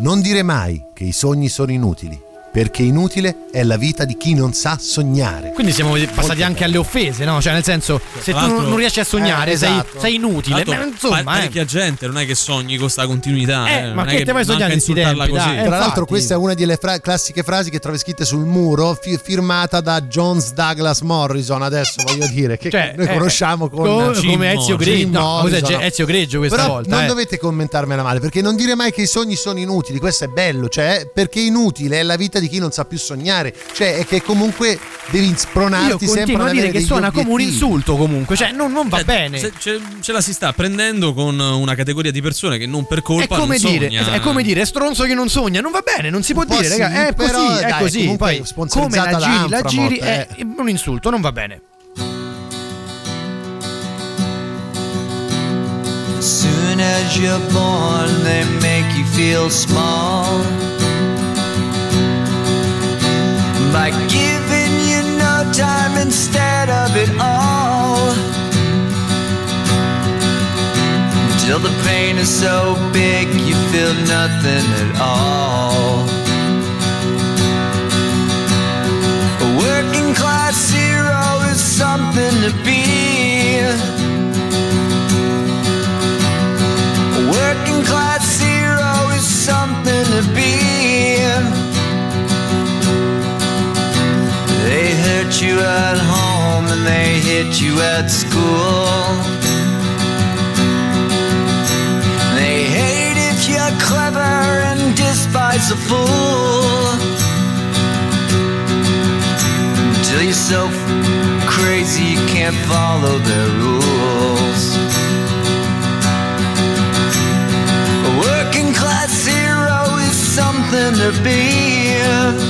Non dire mai che i sogni sono inutili, perché inutile è la vita di chi non sa sognare. Quindi siamo passati anche alle offese, no? Cioè, nel senso, se tu l'altro- non riesci a sognare, Eh, sei, esatto. sei inutile. Tra Ma l'altro, insomma, pa- eh. parecchia gente non è che sogni con sta continuità. Eh, eh, ma non che è te vai a manca sognare in tempi, così. dai. Tra l'altro, infatti. questa è una delle fra- classiche frasi che trovi scritte sul muro, fi- firmata da Jones Douglas Morrison. Adesso voglio dire che Cioè, noi eh, conosciamo con co- Jim come Ezio. Greggio. No. Ge- Ezio Greggio questa Però volta, Non eh. dovete commentarmela male, perché non dire mai che i sogni sono inutili. Questo è bello, cioè, perché inutile è la vita di chi non sa più sognare. Cioè, è che comunque devi Io spronarti sempre continuo ad a dire che suona come un obiettivi. insulto comunque, cioè non, non va Cioè, bene. se- ce, ce la si sta prendendo con una categoria di persone che non per È colpa come, non dire, sogna. è come dire stronzo che non sogna, non va bene, non si può Un dire, sì, raga, è però, così, è dai, così. comunque Poi come la giri, la giri è eh. un insulto, non va bene. As soon as you're born, they make you feel small. By giving you no time instead of it all. Till the pain is so big you feel nothing at all. At school. They hate if you're clever and despise a fool. Until you're so crazy you can't follow their rules. A working class hero is something to be.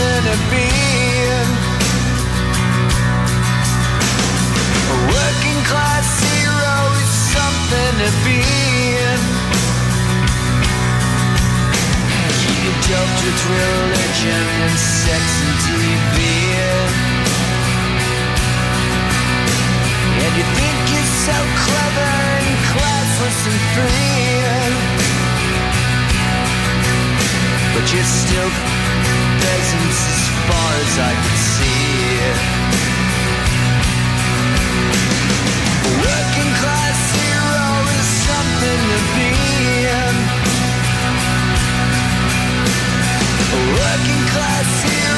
Something to be. A working class hero is something to be. You doped with religion and sex and TV. And you think you're so clever and classless and free. But you're still peasants as far as I can see. Working class hero is something to be. A working class hero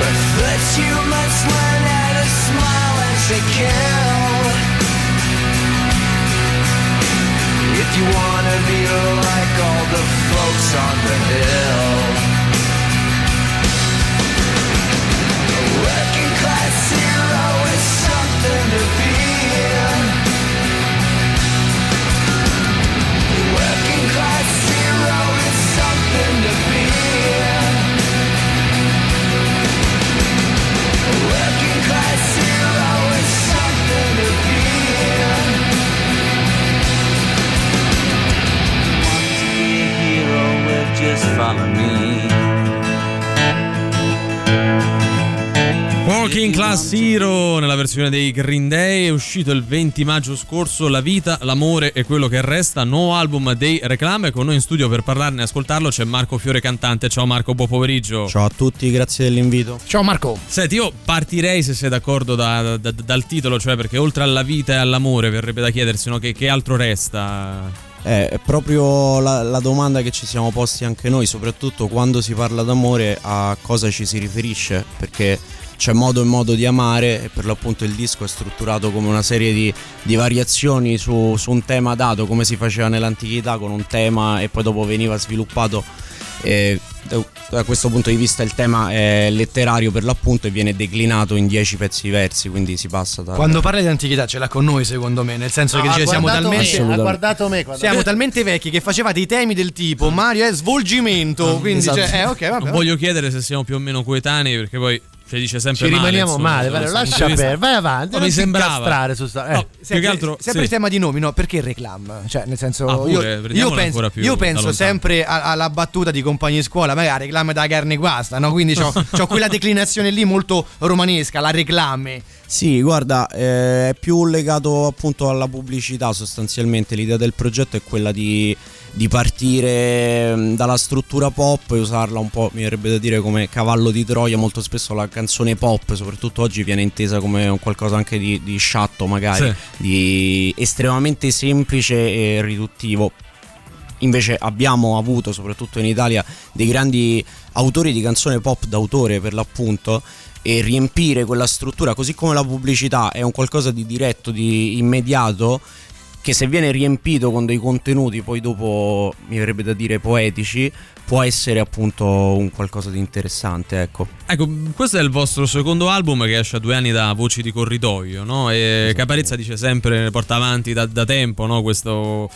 But first you must learn how to smile and. If you wanna be like all the folks on the hill. Hero nella versione dei Green Day è uscito il 20 maggio scorso La vita, l'amore e quello che resta, nuovo album dei Reclame con noi in studio per parlarne e ascoltarlo c'è Marco Fiore cantante. Ciao Marco, buon pomeriggio. Ciao a tutti, grazie dell'invito. Ciao Marco. Senti, io partirei se sei d'accordo da- da- dal titolo, cioè perché oltre alla vita e all'amore verrebbe da chiedersi no, che, che altro resta. Eh, È proprio la, la domanda che ci siamo posti anche noi, soprattutto quando si parla d'amore, a cosa ci si riferisce, perché c'è modo e modo di amare e per l'appunto il disco è strutturato come una serie di, di variazioni su, su un tema dato, come si faceva nell'antichità con un tema e poi dopo veniva sviluppato. E da- questo punto di vista il tema è letterario per l'appunto e viene declinato in dieci pezzi diversi, quindi si passa da... Quando parli di antichità ce l'ha con noi, secondo me, nel senso No, che dice, siamo talmente. me, ha guardato me quando- Siamo talmente vecchi che facevate i temi del tipo Mario è svolgimento. Quindi, Esatto. cioè, eh, ok, vabbè. Voglio chiedere se siamo più o meno coetanei perché poi ci dice sempre Ci male, rimaniamo insomma, male, da vale, lascia perdere, vai avanti, No, non mi sembrava. su sta- eh. No, più Sempre, che altro sempre sì. il tema di nomi, no? Perché il reclam? Cioè, nel senso, Ah, pure, io, io penso, io penso sempre a- alla battuta di compagni di scuola, magari reclame da carne e guasta, no? Quindi c'ho, c'ho quella declinazione lì molto romanesca, la reclame. Sì, guarda, eh, è più legato appunto alla pubblicità sostanzialmente. L'idea del progetto è quella di, di partire mm, dalla struttura pop e usarla un po', mi verrebbe da dire, come cavallo di Troia. Molto spesso la canzone pop, soprattutto oggi, viene intesa come un qualcosa anche di, di sciatto, magari, Sì. di estremamente semplice e riduttivo. Invece abbiamo avuto, soprattutto in Italia, dei grandi autori di canzone pop d'autore per l'appunto e riempire quella struttura, così come la pubblicità è un qualcosa di diretto, di immediato, che se viene riempito con dei contenuti poi dopo mi verrebbe da dire poetici, può essere appunto un qualcosa di interessante, ecco. Ecco, questo è il vostro secondo album che esce a due anni da Voci di Corridoio, no? E Caparezza dice sempre, porta avanti da, da tempo, no? Questo-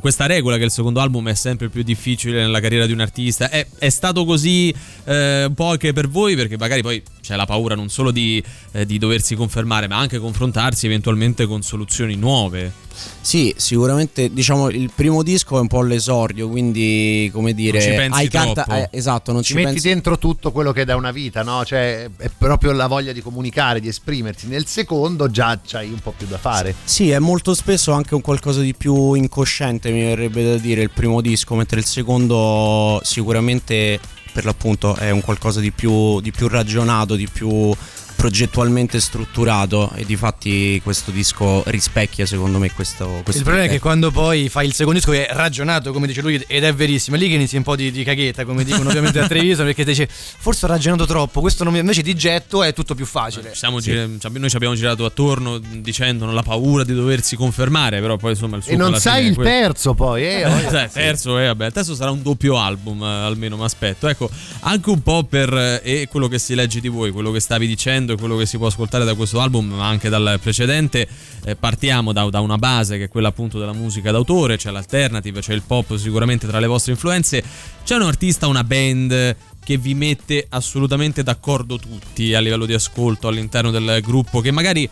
questa regola che il secondo album è sempre più difficile nella carriera di un artista. È, è stato così eh, un po' anche per voi? Perché magari poi c'è la paura non solo di, eh, di doversi confermare, ma anche confrontarsi eventualmente con soluzioni nuove. Sì, sicuramente diciamo il primo disco è un po' l'esordio, quindi come dire, ci pensi hai carta, troppo. eh, esatto, non ci, ci, metti pensi dentro tutto quello che è da una vita, no? Cioè, è proprio la voglia di comunicare, di esprimersi. Nel secondo già c'hai un po' più da fare. Sì, è molto spesso anche un qualcosa di più incosciente, mi verrebbe da dire, il primo disco, mentre il secondo sicuramente per l'appunto è un qualcosa di più, di più ragionato, di più progettualmente strutturato e di fatti questo disco rispecchia secondo me questo, questo il problema è che quando poi fai il secondo disco che è ragionato, come dice lui, ed è verissimo, è lì che inizi un po' di, di caghetta, come dicono ovviamente a Treviso, perché dice forse ho ragionato troppo, questo non mi- invece di getto è tutto più facile. Ci siamo ci abbi- noi ci abbiamo girato attorno dicendo non la paura di doversi confermare, però poi insomma il suo E non sai il terzo poi, eh? Eh, terzo, eh, vabbè, il terzo sarà un doppio album, eh, almeno mi aspetto. Ecco, anche un po' per eh, e quello che si legge di voi, quello che stavi dicendo e quello che si può ascoltare da questo album, ma anche dal precedente. eh, partiamo da, da una base che è quella appunto della musica d'autore, c'è l'alternative, c'è il pop sicuramente tra le vostre influenze. C'è un artista, una band che vi mette assolutamente d'accordo tutti a livello di ascolto all'interno del gruppo, che magari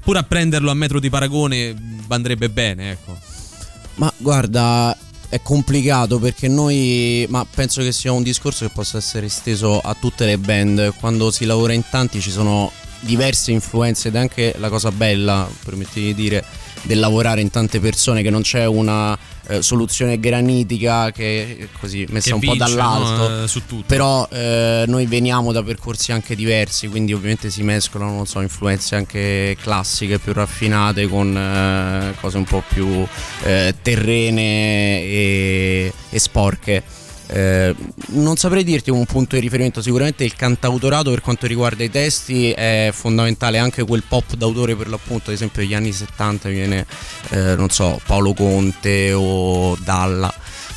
pur a prenderlo a metro di paragone andrebbe bene, ecco. Ma guarda, è complicato perché noi, ma penso che sia un discorso che possa essere esteso a tutte le band. Quando si lavora in tanti ci sono diverse influenze ed è anche la cosa bella, permettimi di dire, del lavorare in tante persone, che non c'è una eh, soluzione granitica che è così messa Che un po' vince, dall'alto. no, eh, su tutto. Però eh, noi veniamo da percorsi anche diversi, quindi ovviamente si mescolano, non so, influenze anche classiche, più raffinate con eh, cose un po' più eh, terrene e, e sporche. Eh, non saprei dirti un punto di riferimento, sicuramente il cantautorato per quanto riguarda i testi è fondamentale, anche quel pop d'autore per l'appunto, ad esempio negli anni 70 viene, eh, non so, Paolo Conte o Dalla.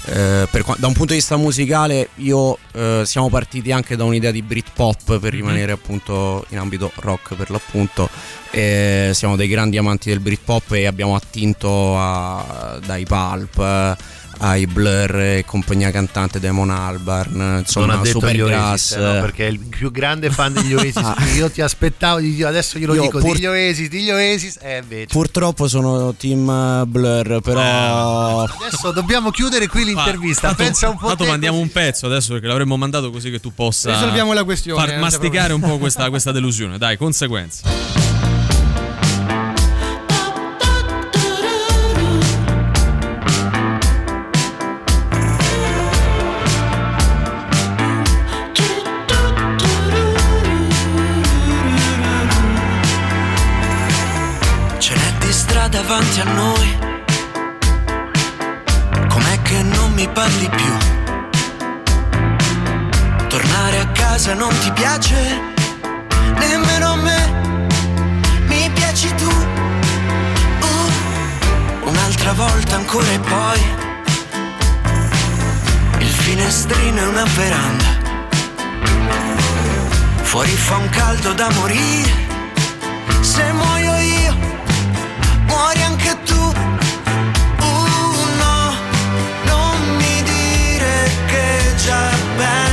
Eh, per da un punto di vista musicale io eh, siamo partiti anche da un'idea di Britpop per rimanere appunto in ambito rock per l'appunto. Siamo dei grandi amanti del Britpop e abbiamo attinto a- dai Pulp ai Blur e compagnia cantante Damon Albarn insomma non ha detto gli Supergrass Oasis, eh, no, perché è il più grande fan degli Oasis. Ah. Io ti aspettavo, di- adesso glielo Io dico: pur- digli Oasis, digli Oasis. Eh, invece. Purtroppo sono team eh, Blur, però Adesso dobbiamo chiudere qui l'intervista. Tanto- Pensa un po' tanto mandiamo così. un pezzo adesso perché l'avremmo mandato così che tu possa Risolviamo la questione, far masticare un po' questa, questa delusione. Dai, conseguenze. Tornare a casa non ti piace? Nemmeno a me. Mi piaci tu. Uh, un'altra volta ancora e poi. Il finestrino è una veranda. Fuori fa un caldo da morire. Se muoio io, muori anche tu. Uh, no, non mi dire che già pensi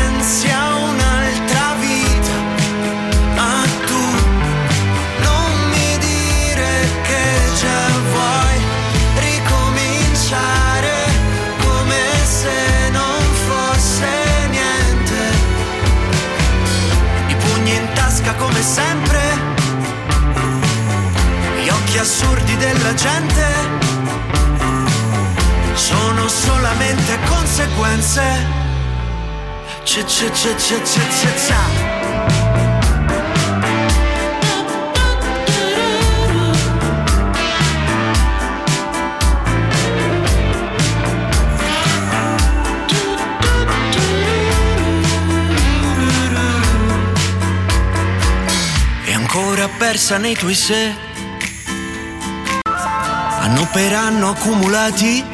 C- c- c- c- c- c- cia. E ancora persa nei tuoi sé anno per anno accumulati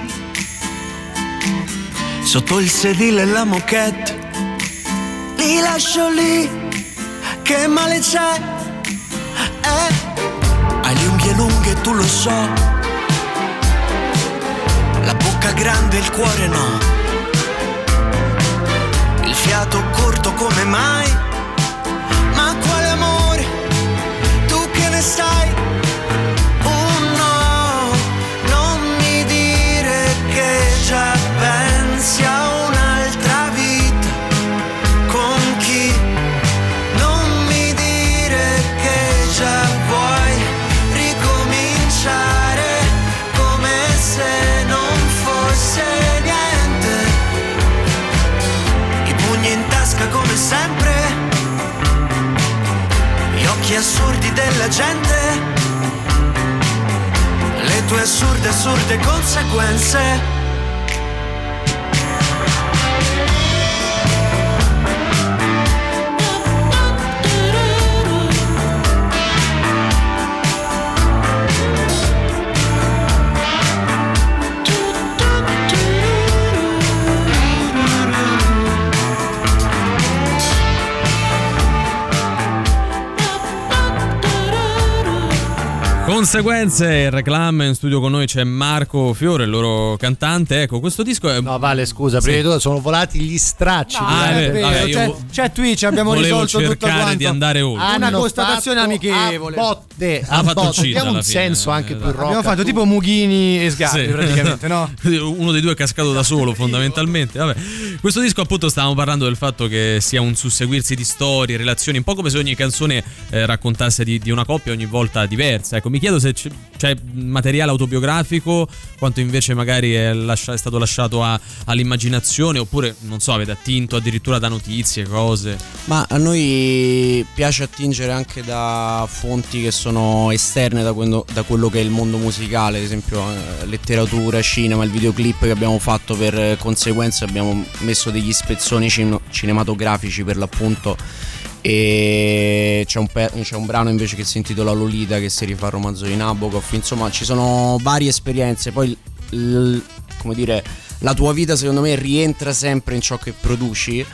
sotto il sedile e la moquette lascio lì. Che male c'è eh, hai le unghie lunghe tu lo so. La bocca grande il cuore no. Il fiato corto come mai della gente le tue assurde, assurde conseguenze. Conseguenze, il reclam in studio con noi c'è Marco Fiore, il loro cantante. Ecco, questo disco è. No, Vale, scusa, prima di tutto sono volati gli stracci. No, Ah, eh, vabbè, io c'è, vo- c'è Twitch, abbiamo risolto tutto cercare quanto. di andare oltre. Una Hanno constatazione amichevole. A botte, Ha a fatto botte. Diamo un fine, senso eh, anche più esatto. rock. Abbiamo fatto tipo Mughini e Sgarbi Sì. praticamente, no? Uno dei due è cascato da solo, fondamentalmente. Vabbè. Questo disco, appunto, stavamo parlando del fatto che sia un susseguirsi di storie, relazioni, un po' come se ogni canzone eh, raccontasse di, di una coppia ogni volta diversa. Ecco, mi chiedo chiedo se c'è, materiale autobiografico, quanto invece magari è, lascia- è stato lasciato a- all'immaginazione, oppure non so, avete attinto addirittura da notizie, cose. Ma a noi piace attingere anche da fonti che sono esterne da quello, da quello che è il mondo musicale, ad esempio eh, letteratura, cinema, il videoclip che abbiamo fatto per conseguenza abbiamo messo degli spezzoni cin- cinematografici per l'appunto e c'è un, pe- c'è un brano invece che si intitola Lolita che si rifà al romanzo di Nabokov, insomma ci sono varie esperienze, poi l- l- come dire la tua vita secondo me rientra sempre in ciò che produci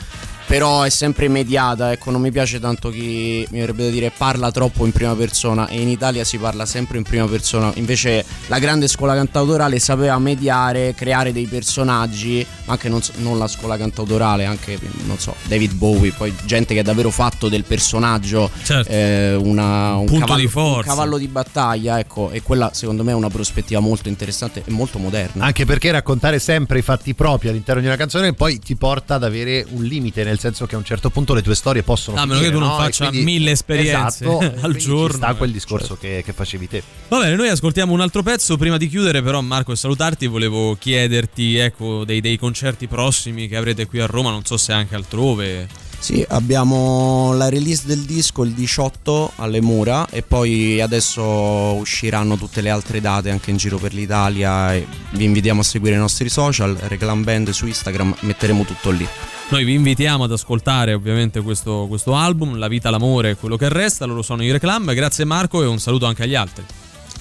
però è sempre immediata, ecco, non mi piace tanto chi mi verrebbe da dire parla troppo in prima persona e in Italia si parla sempre in prima persona. Invece la grande scuola cantautorale sapeva mediare, creare dei personaggi, ma anche non, non la scuola cantautorale, anche non so, David Bowie, poi gente che ha davvero fatto del personaggio eh, una- un, Punto cavallo, di forza. un cavallo di battaglia, ecco, e quella secondo me è una prospettiva molto interessante e molto moderna. Anche perché raccontare sempre i fatti propri all'interno di una canzone poi ti porta ad avere un limite, nel senso che a un certo punto le tue storie possono A meno che tu non no? Faccia quindi- mille esperienze esatto, al giorno, Ci sta quel discorso che, che facevi te. Va bene, noi ascoltiamo un altro pezzo. Prima di chiudere, però, Marco, e salutarti, volevo chiederti, ecco, dei, dei concerti prossimi che avrete qui a Roma, non so se anche altrove. Sì, abbiamo la release del disco il 18 alle mura e poi adesso usciranno tutte le altre date anche in giro per l'Italia e vi invitiamo a seguire i nostri social, Reclam Band su Instagram, metteremo tutto lì. Noi vi invitiamo ad ascoltare ovviamente questo, questo album, La vita, l'amore e quello che resta. Loro sono i Reclam. Grazie Marco e un saluto anche agli altri.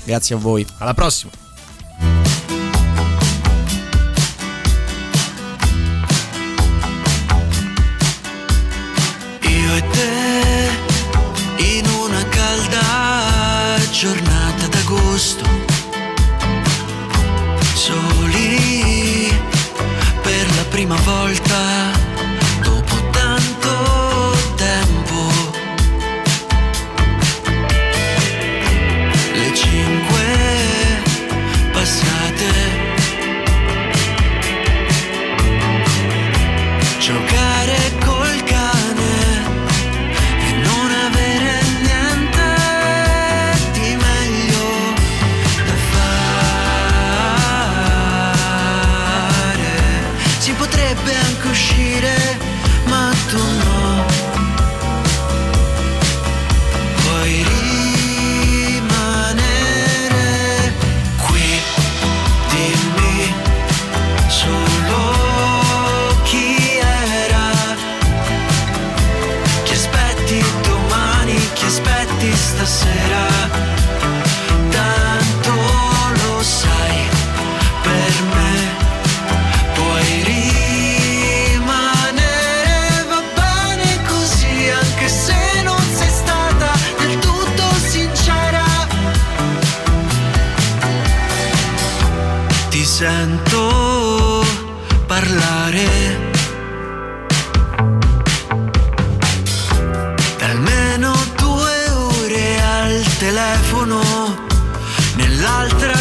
Grazie a voi. Alla prossima. Io e te in una calda giornata d'agosto, soli per la prima volta telefono nell'altra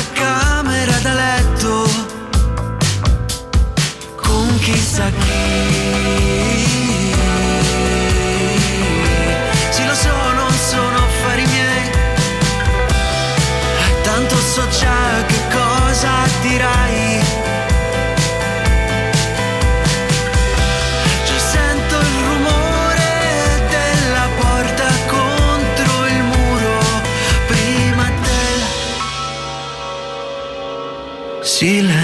prima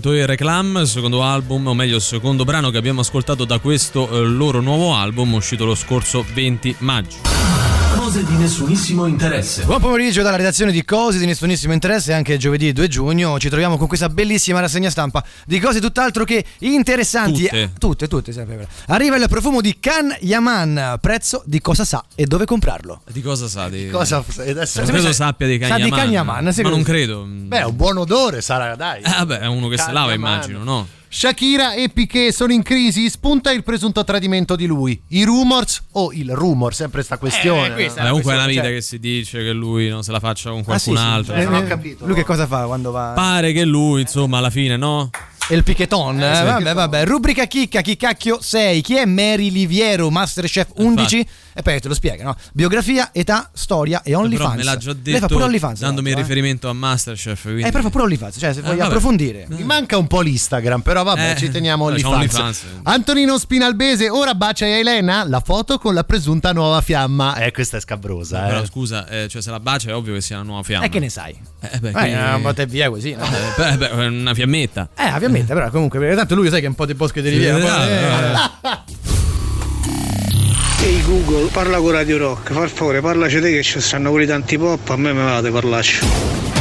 appunto i Reclam, secondo album, o meglio secondo brano che abbiamo ascoltato da questo eh, loro nuovo album uscito lo scorso 20 maggio. Cose di nessunissimo interesse. Buon pomeriggio dalla redazione di Cose di nessunissimo interesse, anche giovedì 2 giugno ci troviamo con questa bellissima rassegna stampa di cose tutt'altro che interessanti. Tutte. tutte, tutte, sempre vero. Arriva il profumo di Kan Yaman, prezzo di cosa sa e dove comprarlo. Di cosa sa? Di... Cosa adesso Non credo sappia di Sa di Kanyaman. Kan Yaman, ma non credo. Beh, un buon odore sarà, dai. Vabbè, è uno che si lava, Kanyaman. immagino, no? Shakira e Piquet sono in crisi, spunta il presunto tradimento di lui. I rumors o il rumor, sempre sta questione. Eh, questa no? Beh, comunque è una vita cioè- che si dice che lui non se la faccia con Ah, sì, qualcun sì. altro. Eh, non ho eh, capito. Lui che cosa fa quando va? Pare che lui, insomma, alla fine, no? E il Picheton, eh, sì. vabbè, vabbè. Rubrica chicca, chi cacchio sei? Chi è Mary Liviero, Masterchef 11? E poi te lo spiega, no? Biografia, età, storia e Però OnlyFans. me l'ha già Lei fa detto pure OnlyFans. dandomi l'altro, eh. riferimento a Masterchef. Quindi... Eh, però fa pure OnlyFans, cioè se vuoi vabbè. approfondire. Mi manca un po' l'Instagram, però vabbè, Eh, ci teniamo OnlyFans. OnlyFans. Antonino Spinalbese, ora bacia Elena, la foto con la presunta nuova fiamma. Eh, questa è scabrosa, Però eh. scusa, eh, cioè se la bacia è ovvio che sia una nuova fiamma. E che ne sai? Eh, beh, Eh, quindi- una botta e via così, no? Eh, beh, beh, una fiammetta. Eh, ovviamente, però comunque, perché tanto lui sai che è un po' di bosche di riviera. Poi- eh, eh. Ehi Google, parla con Radio Rock, per favore parlaci te che ci stanno quelli tanti pop, a me me va di parlarci.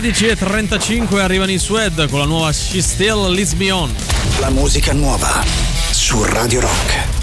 16.35 arrivano i Sued con la nuova She Still Leads Me On. La musica nuova su Radio Rock.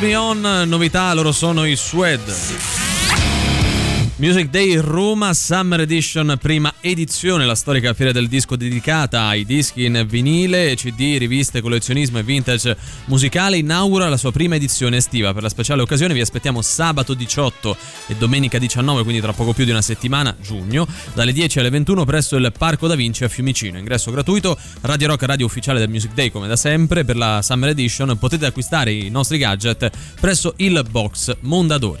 Me On, novità, loro sono i Sued. Music Day Roma Summer Edition, prima edizione, la storica fiera del disco dedicata ai dischi in vinile, CD, riviste, collezionismo e vintage musicale, inaugura la sua prima edizione estiva. Per la speciale occasione vi aspettiamo sabato 18 e domenica 19, quindi tra poco più di una settimana, giugno, dalle 10 alle 21 presso il Parco da Vinci a Fiumicino. Ingresso gratuito, Radio Rock, radio ufficiale del Music Day come da sempre. Per la Summer Edition potete acquistare i nostri gadget presso il box Mondadori.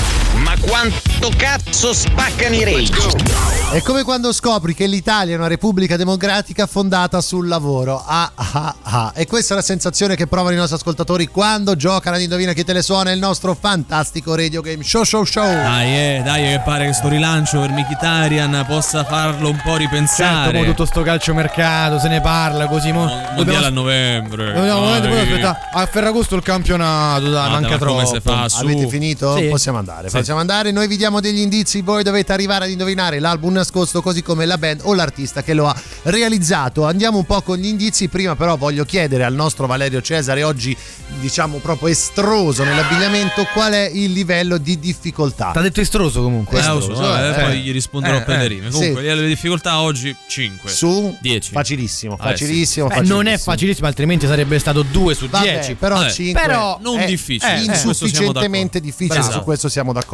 Ma quanto cazzo spaccano i rage. È come quando scopri che l'Italia è una repubblica democratica fondata sul lavoro. Ah, ah, ah. E questa è la sensazione che provano i nostri ascoltatori quando giocano ad Indovina chi te le suona il nostro fantastico radio game show show show. Dai, eh, dai, che pare che sto rilancio per Mkhitaryan possa farlo un po' ripensare. Certo, tutto sto calciomercato, se ne parla così. Mo Mondiale a novembre. Dobbiamo Dai, poi che- aspetta, a Ferragosto il campionato, dai, Ma manca ma troppo. come si fa su? Avete finito? Sì. Possiamo andare. Sì. Possiamo andare. Noi vi diamo degli indizi. Voi dovete arrivare ad indovinare l'album nascosto, così come la band o l'artista che lo ha realizzato. Andiamo un po' con gli indizi. Prima, però, voglio chiedere al nostro Valerio Cesare, oggi diciamo proprio estroso nell'abbigliamento, qual è il livello di difficoltà. T'ha detto estroso comunque. Eh, lo so, Estroso, eh, eh, poi eh. gli risponderò Eh, per le eh, rime. sì. Comunque, le difficoltà oggi 5. Su 10. Facilissimo, Ah, eh, facilissimo. Eh, facilissimo. non è facilissimo, altrimenti sarebbe stato 2 su Vabbè, 10. però Vabbè, 5 però non è difficile, eh, insufficientemente difficile, su questo siamo d'accordo.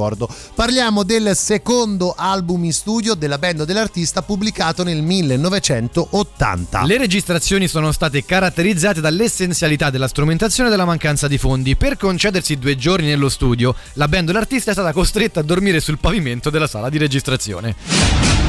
Parliamo del secondo album in studio della band dell'artista pubblicato nel 1980. Le registrazioni sono state caratterizzate dall'essenzialità della strumentazione e della mancanza di fondi. Per concedersi due giorni nello studio, la band o l'artista è stata costretta a dormire sul pavimento della sala di registrazione.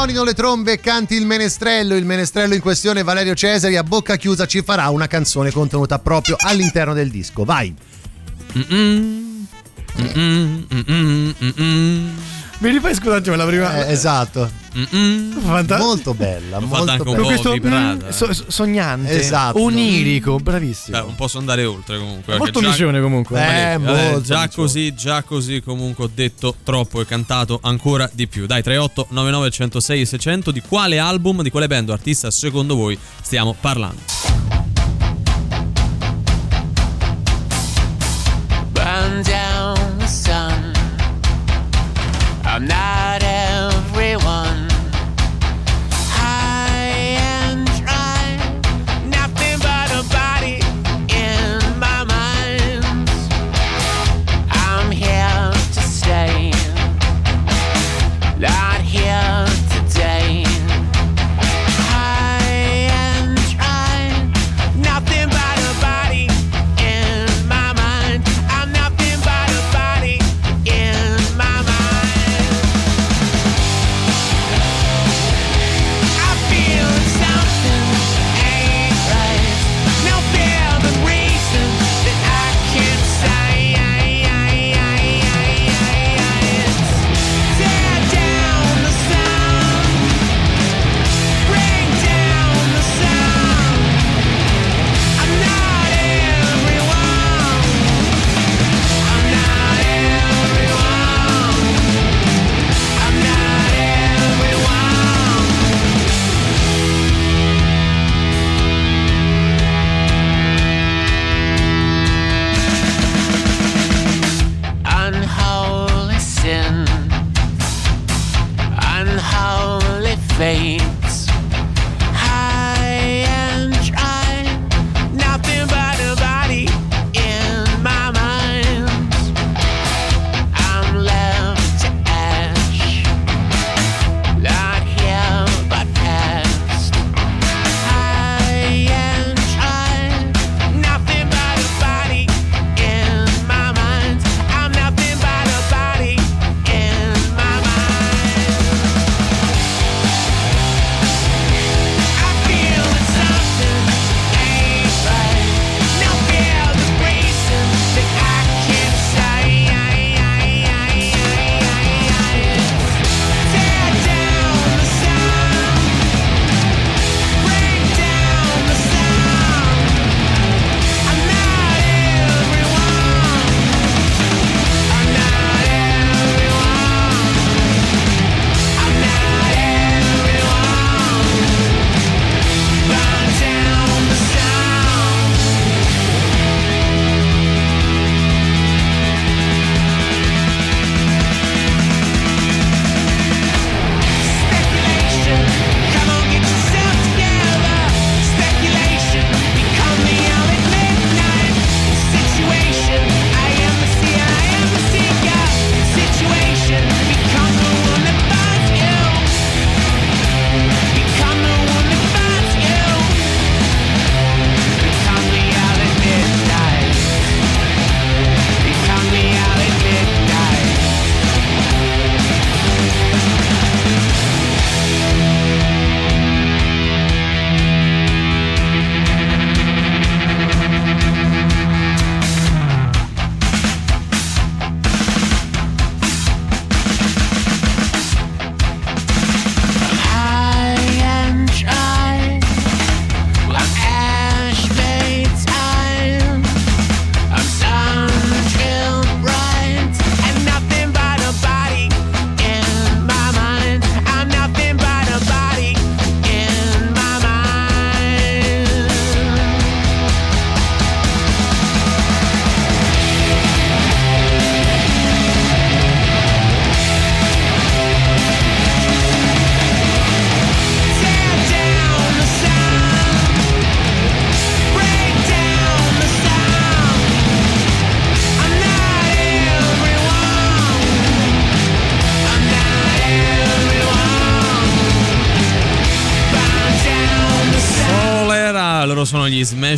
Suonino le trombe e canti il menestrello. Il menestrello in questione, Valerio Cesari, a bocca chiusa ci farà una canzone contenuta proprio all'interno del disco. Vai. Mm-mm. Mm-mm. Mi rifai scusa un attimo la prima. Eh, esatto. Mm-mm. Fanta- Molto bella, L'ho molto anche un bella. Po' questo vibrata. mm, so- so- sognante, Esatto. onirico, bravissimo. Beh, non posso andare oltre comunque. Molto perché già- micione comunque. Eh, Vabbè, molto già micione. così, già così comunque ho detto troppo e cantato ancora di più. Dai, 38 99 106 600 di quale album, di quale band o artista secondo voi stiamo parlando?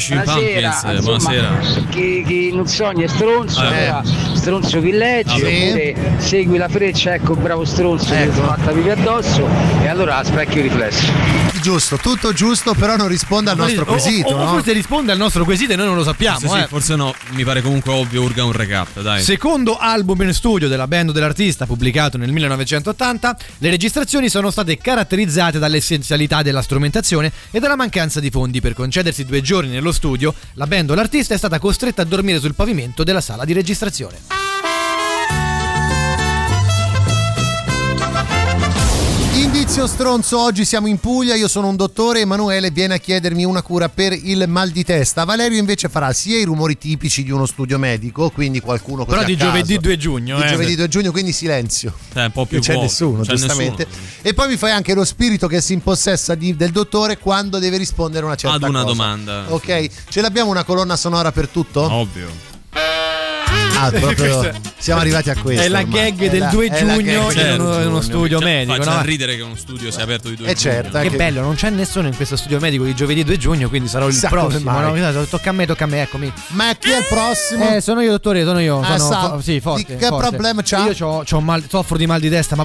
Smashing Buonasera, Pumpkins. insomma, Buonasera. Chi, chi non sogna è stronzo, Eh. allora stronzo chi legge, Ah, sì. oppure segui la freccia, ecco bravo stronzo che Ecco. ti fatta pipi addosso e allora specchio riflesso. Giusto, tutto giusto, però non risponde al nostro o- quesito, o, no? forse risponde al nostro quesito e noi non lo sappiamo. Forse sì, eh. forse no. Mi pare comunque ovvio, urga un recap, dai. Secondo album in studio della band dell'artista pubblicato nel 1980, le registrazioni sono state caratterizzate dall'essenzialità della strumentazione e dalla mancanza di fondi. Per concedersi due giorni nello studio, la band o l'artista è stata costretta a dormire sul pavimento della sala di registrazione. Indizio stronzo, oggi siamo in Puglia, io sono un dottore, Emanuele viene a chiedermi una cura per il mal di testa. Valerio invece farà sia i rumori tipici di uno studio medico, quindi qualcuno Però di giovedì 2 giugno, Di eh. giovedì 2 giugno, quindi silenzio. Eh, un po' più Non c'è vuoto, nessuno, c'è giustamente. nessuno. E poi mi fai anche lo spirito che si impossessa di- del dottore quando deve rispondere a una certa Ad una cosa. domanda. Ok, ce l'abbiamo una colonna sonora per tutto? Ovvio. Ah, proprio siamo arrivati a questo. È la ormai. gag È del la- 2 è la giugno in del uno, 2 uno studio Cioè, medico. Faccia no? ridere che uno studio sia aperto di due Eh, giugno. certo, Che bello, non c'è nessuno in questo studio medico di giovedì 2 giugno, quindi sarò il Sa come prossimo. mai. no? Tocca a me, tocca a me, eccomi. Ma chi è il prossimo? Eh, sono io, dottore, sono io. Ah, Sono fo- sì, forte. che forte. problema c'ha? Io c'ho, c'ho mal, soffro di mal di testa, ma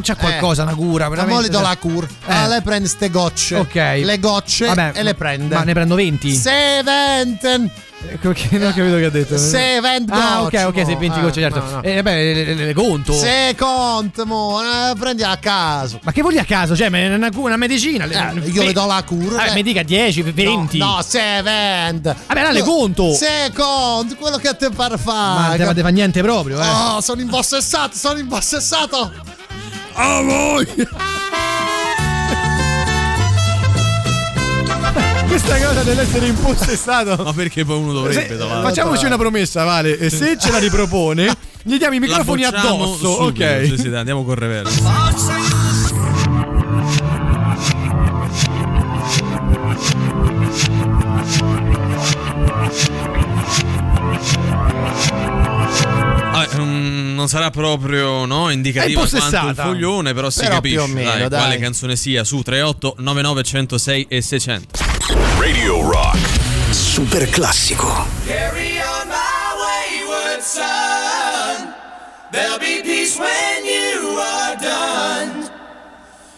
c'è qualcosa, una cura. Ma veramente. mo le do la cura. Eh. Ah, lei prende ste gocce. Ok. Le gocce Vabbè, e le prende. Ma ne prendo 20? Se venten. Ecco che non ho capito che ha detto. Se vent Ah, ok, ok, se mo. 20 Eh, gocce, certo. no, no. E beh, le, le- le conto. Se mo, eh, prendi a caso. Ma che vuol dire a caso? Cioè, ma è una, una medicina. Eh, io le do la cura. Ah, mi dica 10, 20. No, no, se vend. Vabbè, là le conto. Se conto, quello che te pare Ma fare. non te fa niente proprio, eh. Oh, sono impossessato, sono impossessato. A voi. Questa cosa deve essere impossessato. Ma perché poi uno dovrebbe Se- davanti? facciamoci una promessa, Vale. E se ce la ripropone, gli diamo i microfoni addosso. subito. Ok. Sì, sì, dai, andiamo con reverso. Ah, mm, non sarà proprio no, indicativa È quanto il foglione, però si Però capisce meno, dai, dai. quale canzone sia su 38 99 106 e 600. Super classico. Carry on my wayward son. There'll be peace when you are done.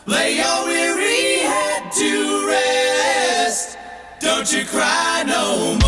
Lay your weary head to rest. Don't you cry no more.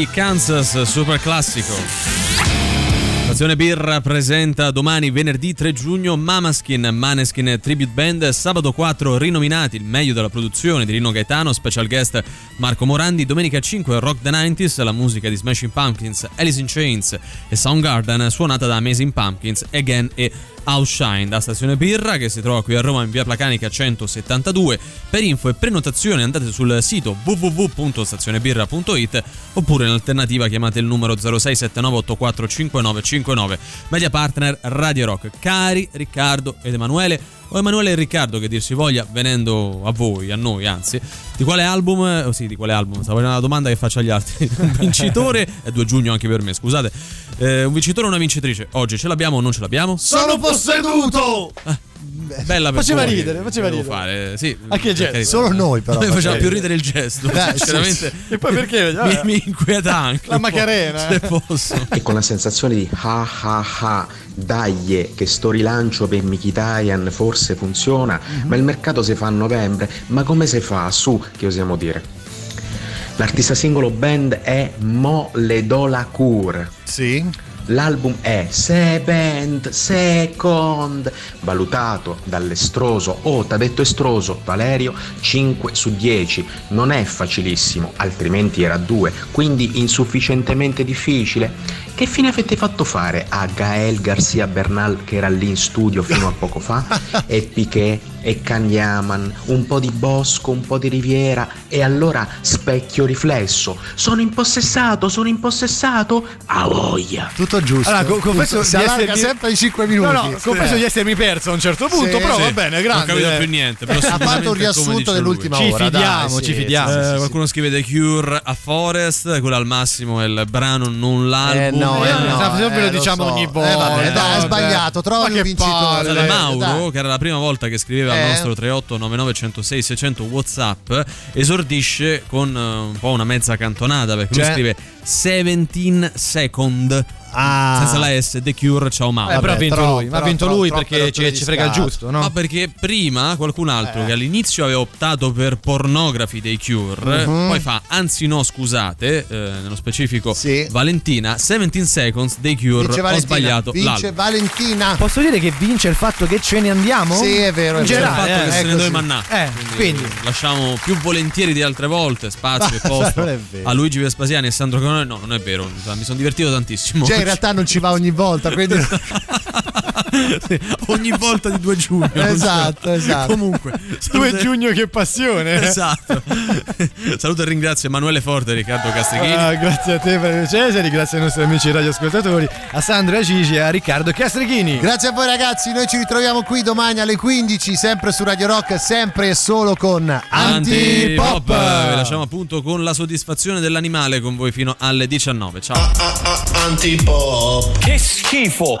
i Kansas super classico. Stazione Birra presenta domani venerdì 3 giugno Mamaskin, Maneskin Tribute Band, sabato 4 rinominati, il meglio della produzione di Rino Gaetano, special guest Marco Morandi, domenica 5 Rock the 90s, la musica di Smashing Pumpkins, Alice in Chains e Soundgarden suonata da Amazing Pumpkins, Again e Outshine da Stazione Birra che si trova qui a Roma in via Placanica 172. Per info e prenotazione andate sul sito www.stazionebirra.it oppure in alternativa chiamate il numero 0679845959. Media partner Radio Rock. Cari Riccardo ed Emanuele o Emanuele e Riccardo che dir si voglia venendo a voi, a noi anzi, di quale album, oh sì di quale album, stavo facendo una domanda che faccio agli altri, un vincitore, è 2 giugno anche per me scusate, Eh, un vincitore o una vincitrice, oggi ce l'abbiamo o non ce l'abbiamo? Sono posseduto! Bella per Faceva voi. ridere, faceva Devo ridere. Fare, sì, Anche il gesto. Solo noi, però, A me faceva più ridere. il gesto, Eh, sì, sinceramente. E poi perché? Mi, mi inquieta anche. La Macarena, Se eh. posso. E con la sensazione di ah ah ah, dai che sto rilancio per Mkhitaryan forse funziona, ma il mercato si fa a novembre, ma come si fa? Su, che osiamo dire? L'artista singolo band è Mo Le Do La Cour. Sì. L'album è Second, Second, valutato dall'estroso, oh t'ha detto estroso, Valerio, 5 su 10. Non è facilissimo, altrimenti era 2, quindi insufficientemente difficile. Che fine avete fatto fare a Gael Garcia Bernal che era lì in studio fino a poco fa? E Piquet e Canyaman, un po' di bosco, un po' di riviera e allora specchio riflesso. Sono impossessato, sono impossessato? A voglia. Tutto giusto. Allora, co- confesso si essermi- sempre ai 5 minuti. No, no, confesso Sì. di essermi perso a un certo punto, Sì, però sì. va bene, Non grande. ho capito eh. più niente. Però A parte un riassunto dell'ultima. Ci ora. dai, fidiamo, sì, ci sì, fidiamo. sì, Eh, sì, qualcuno scrive The Cure a Forest, quello al massimo è il brano, non l'album. Eh no, eh Eh, no, lo eh, diciamo so. ogni Eh, volta. vabbè, dai, hai vabbè. sbagliato, un che vincitore. dai, Mauro, dai. che era la prima volta che scriveva al Eh? nostro 3899 106 600 WhatsApp, esordisce con eh, un po' una mezza cantonata perché lui Cioè? scrive 17 second. Ah. senza la S, The Cure, ciao Mao. Eh, però ha vinto troppo, lui, ma ha vinto troppo, lui troppe perché ci, ci frega il giusto, no? Ma perché prima qualcun altro che all'inizio aveva optato per pornografi dei Cure, Mhm. poi fa anzi no scusate, eh, nello specifico Sì. Valentina, 17 Seconds dei Cure, Vince ho Valentina. sbagliato Vince l'album. Valentina. Posso dire che vince il fatto che ce ne andiamo? Sì, è vero, è In vero. il fatto che eh, se è ne dove così. mannà. Eh, quindi. lasciamo più volentieri di altre volte spazio e posto a Luigi Vespasiani e Sandro Canone. No, non è vero, mi sono divertito tantissimo. Cioè, in realtà non ci va ogni volta, quindi. Sì, ogni volta di 2 giugno. Esatto, esatto. Comunque, 2 salute- giugno che passione. Esatto. Saluto e ringrazio Emanuele Forte e Riccardo Castrichini. Ah, grazie a te Fabio Cesari, grazie ai nostri amici radioascoltatori, a Sandro Acici e a Riccardo Castrichini. Grazie a voi ragazzi, noi ci ritroviamo qui domani alle 15, sempre su Radio Rock, sempre e solo con Antipop. Antipop. Vi lasciamo appunto con la soddisfazione dell'animale con voi fino alle 19. Ciao. Antipop. Che schifo!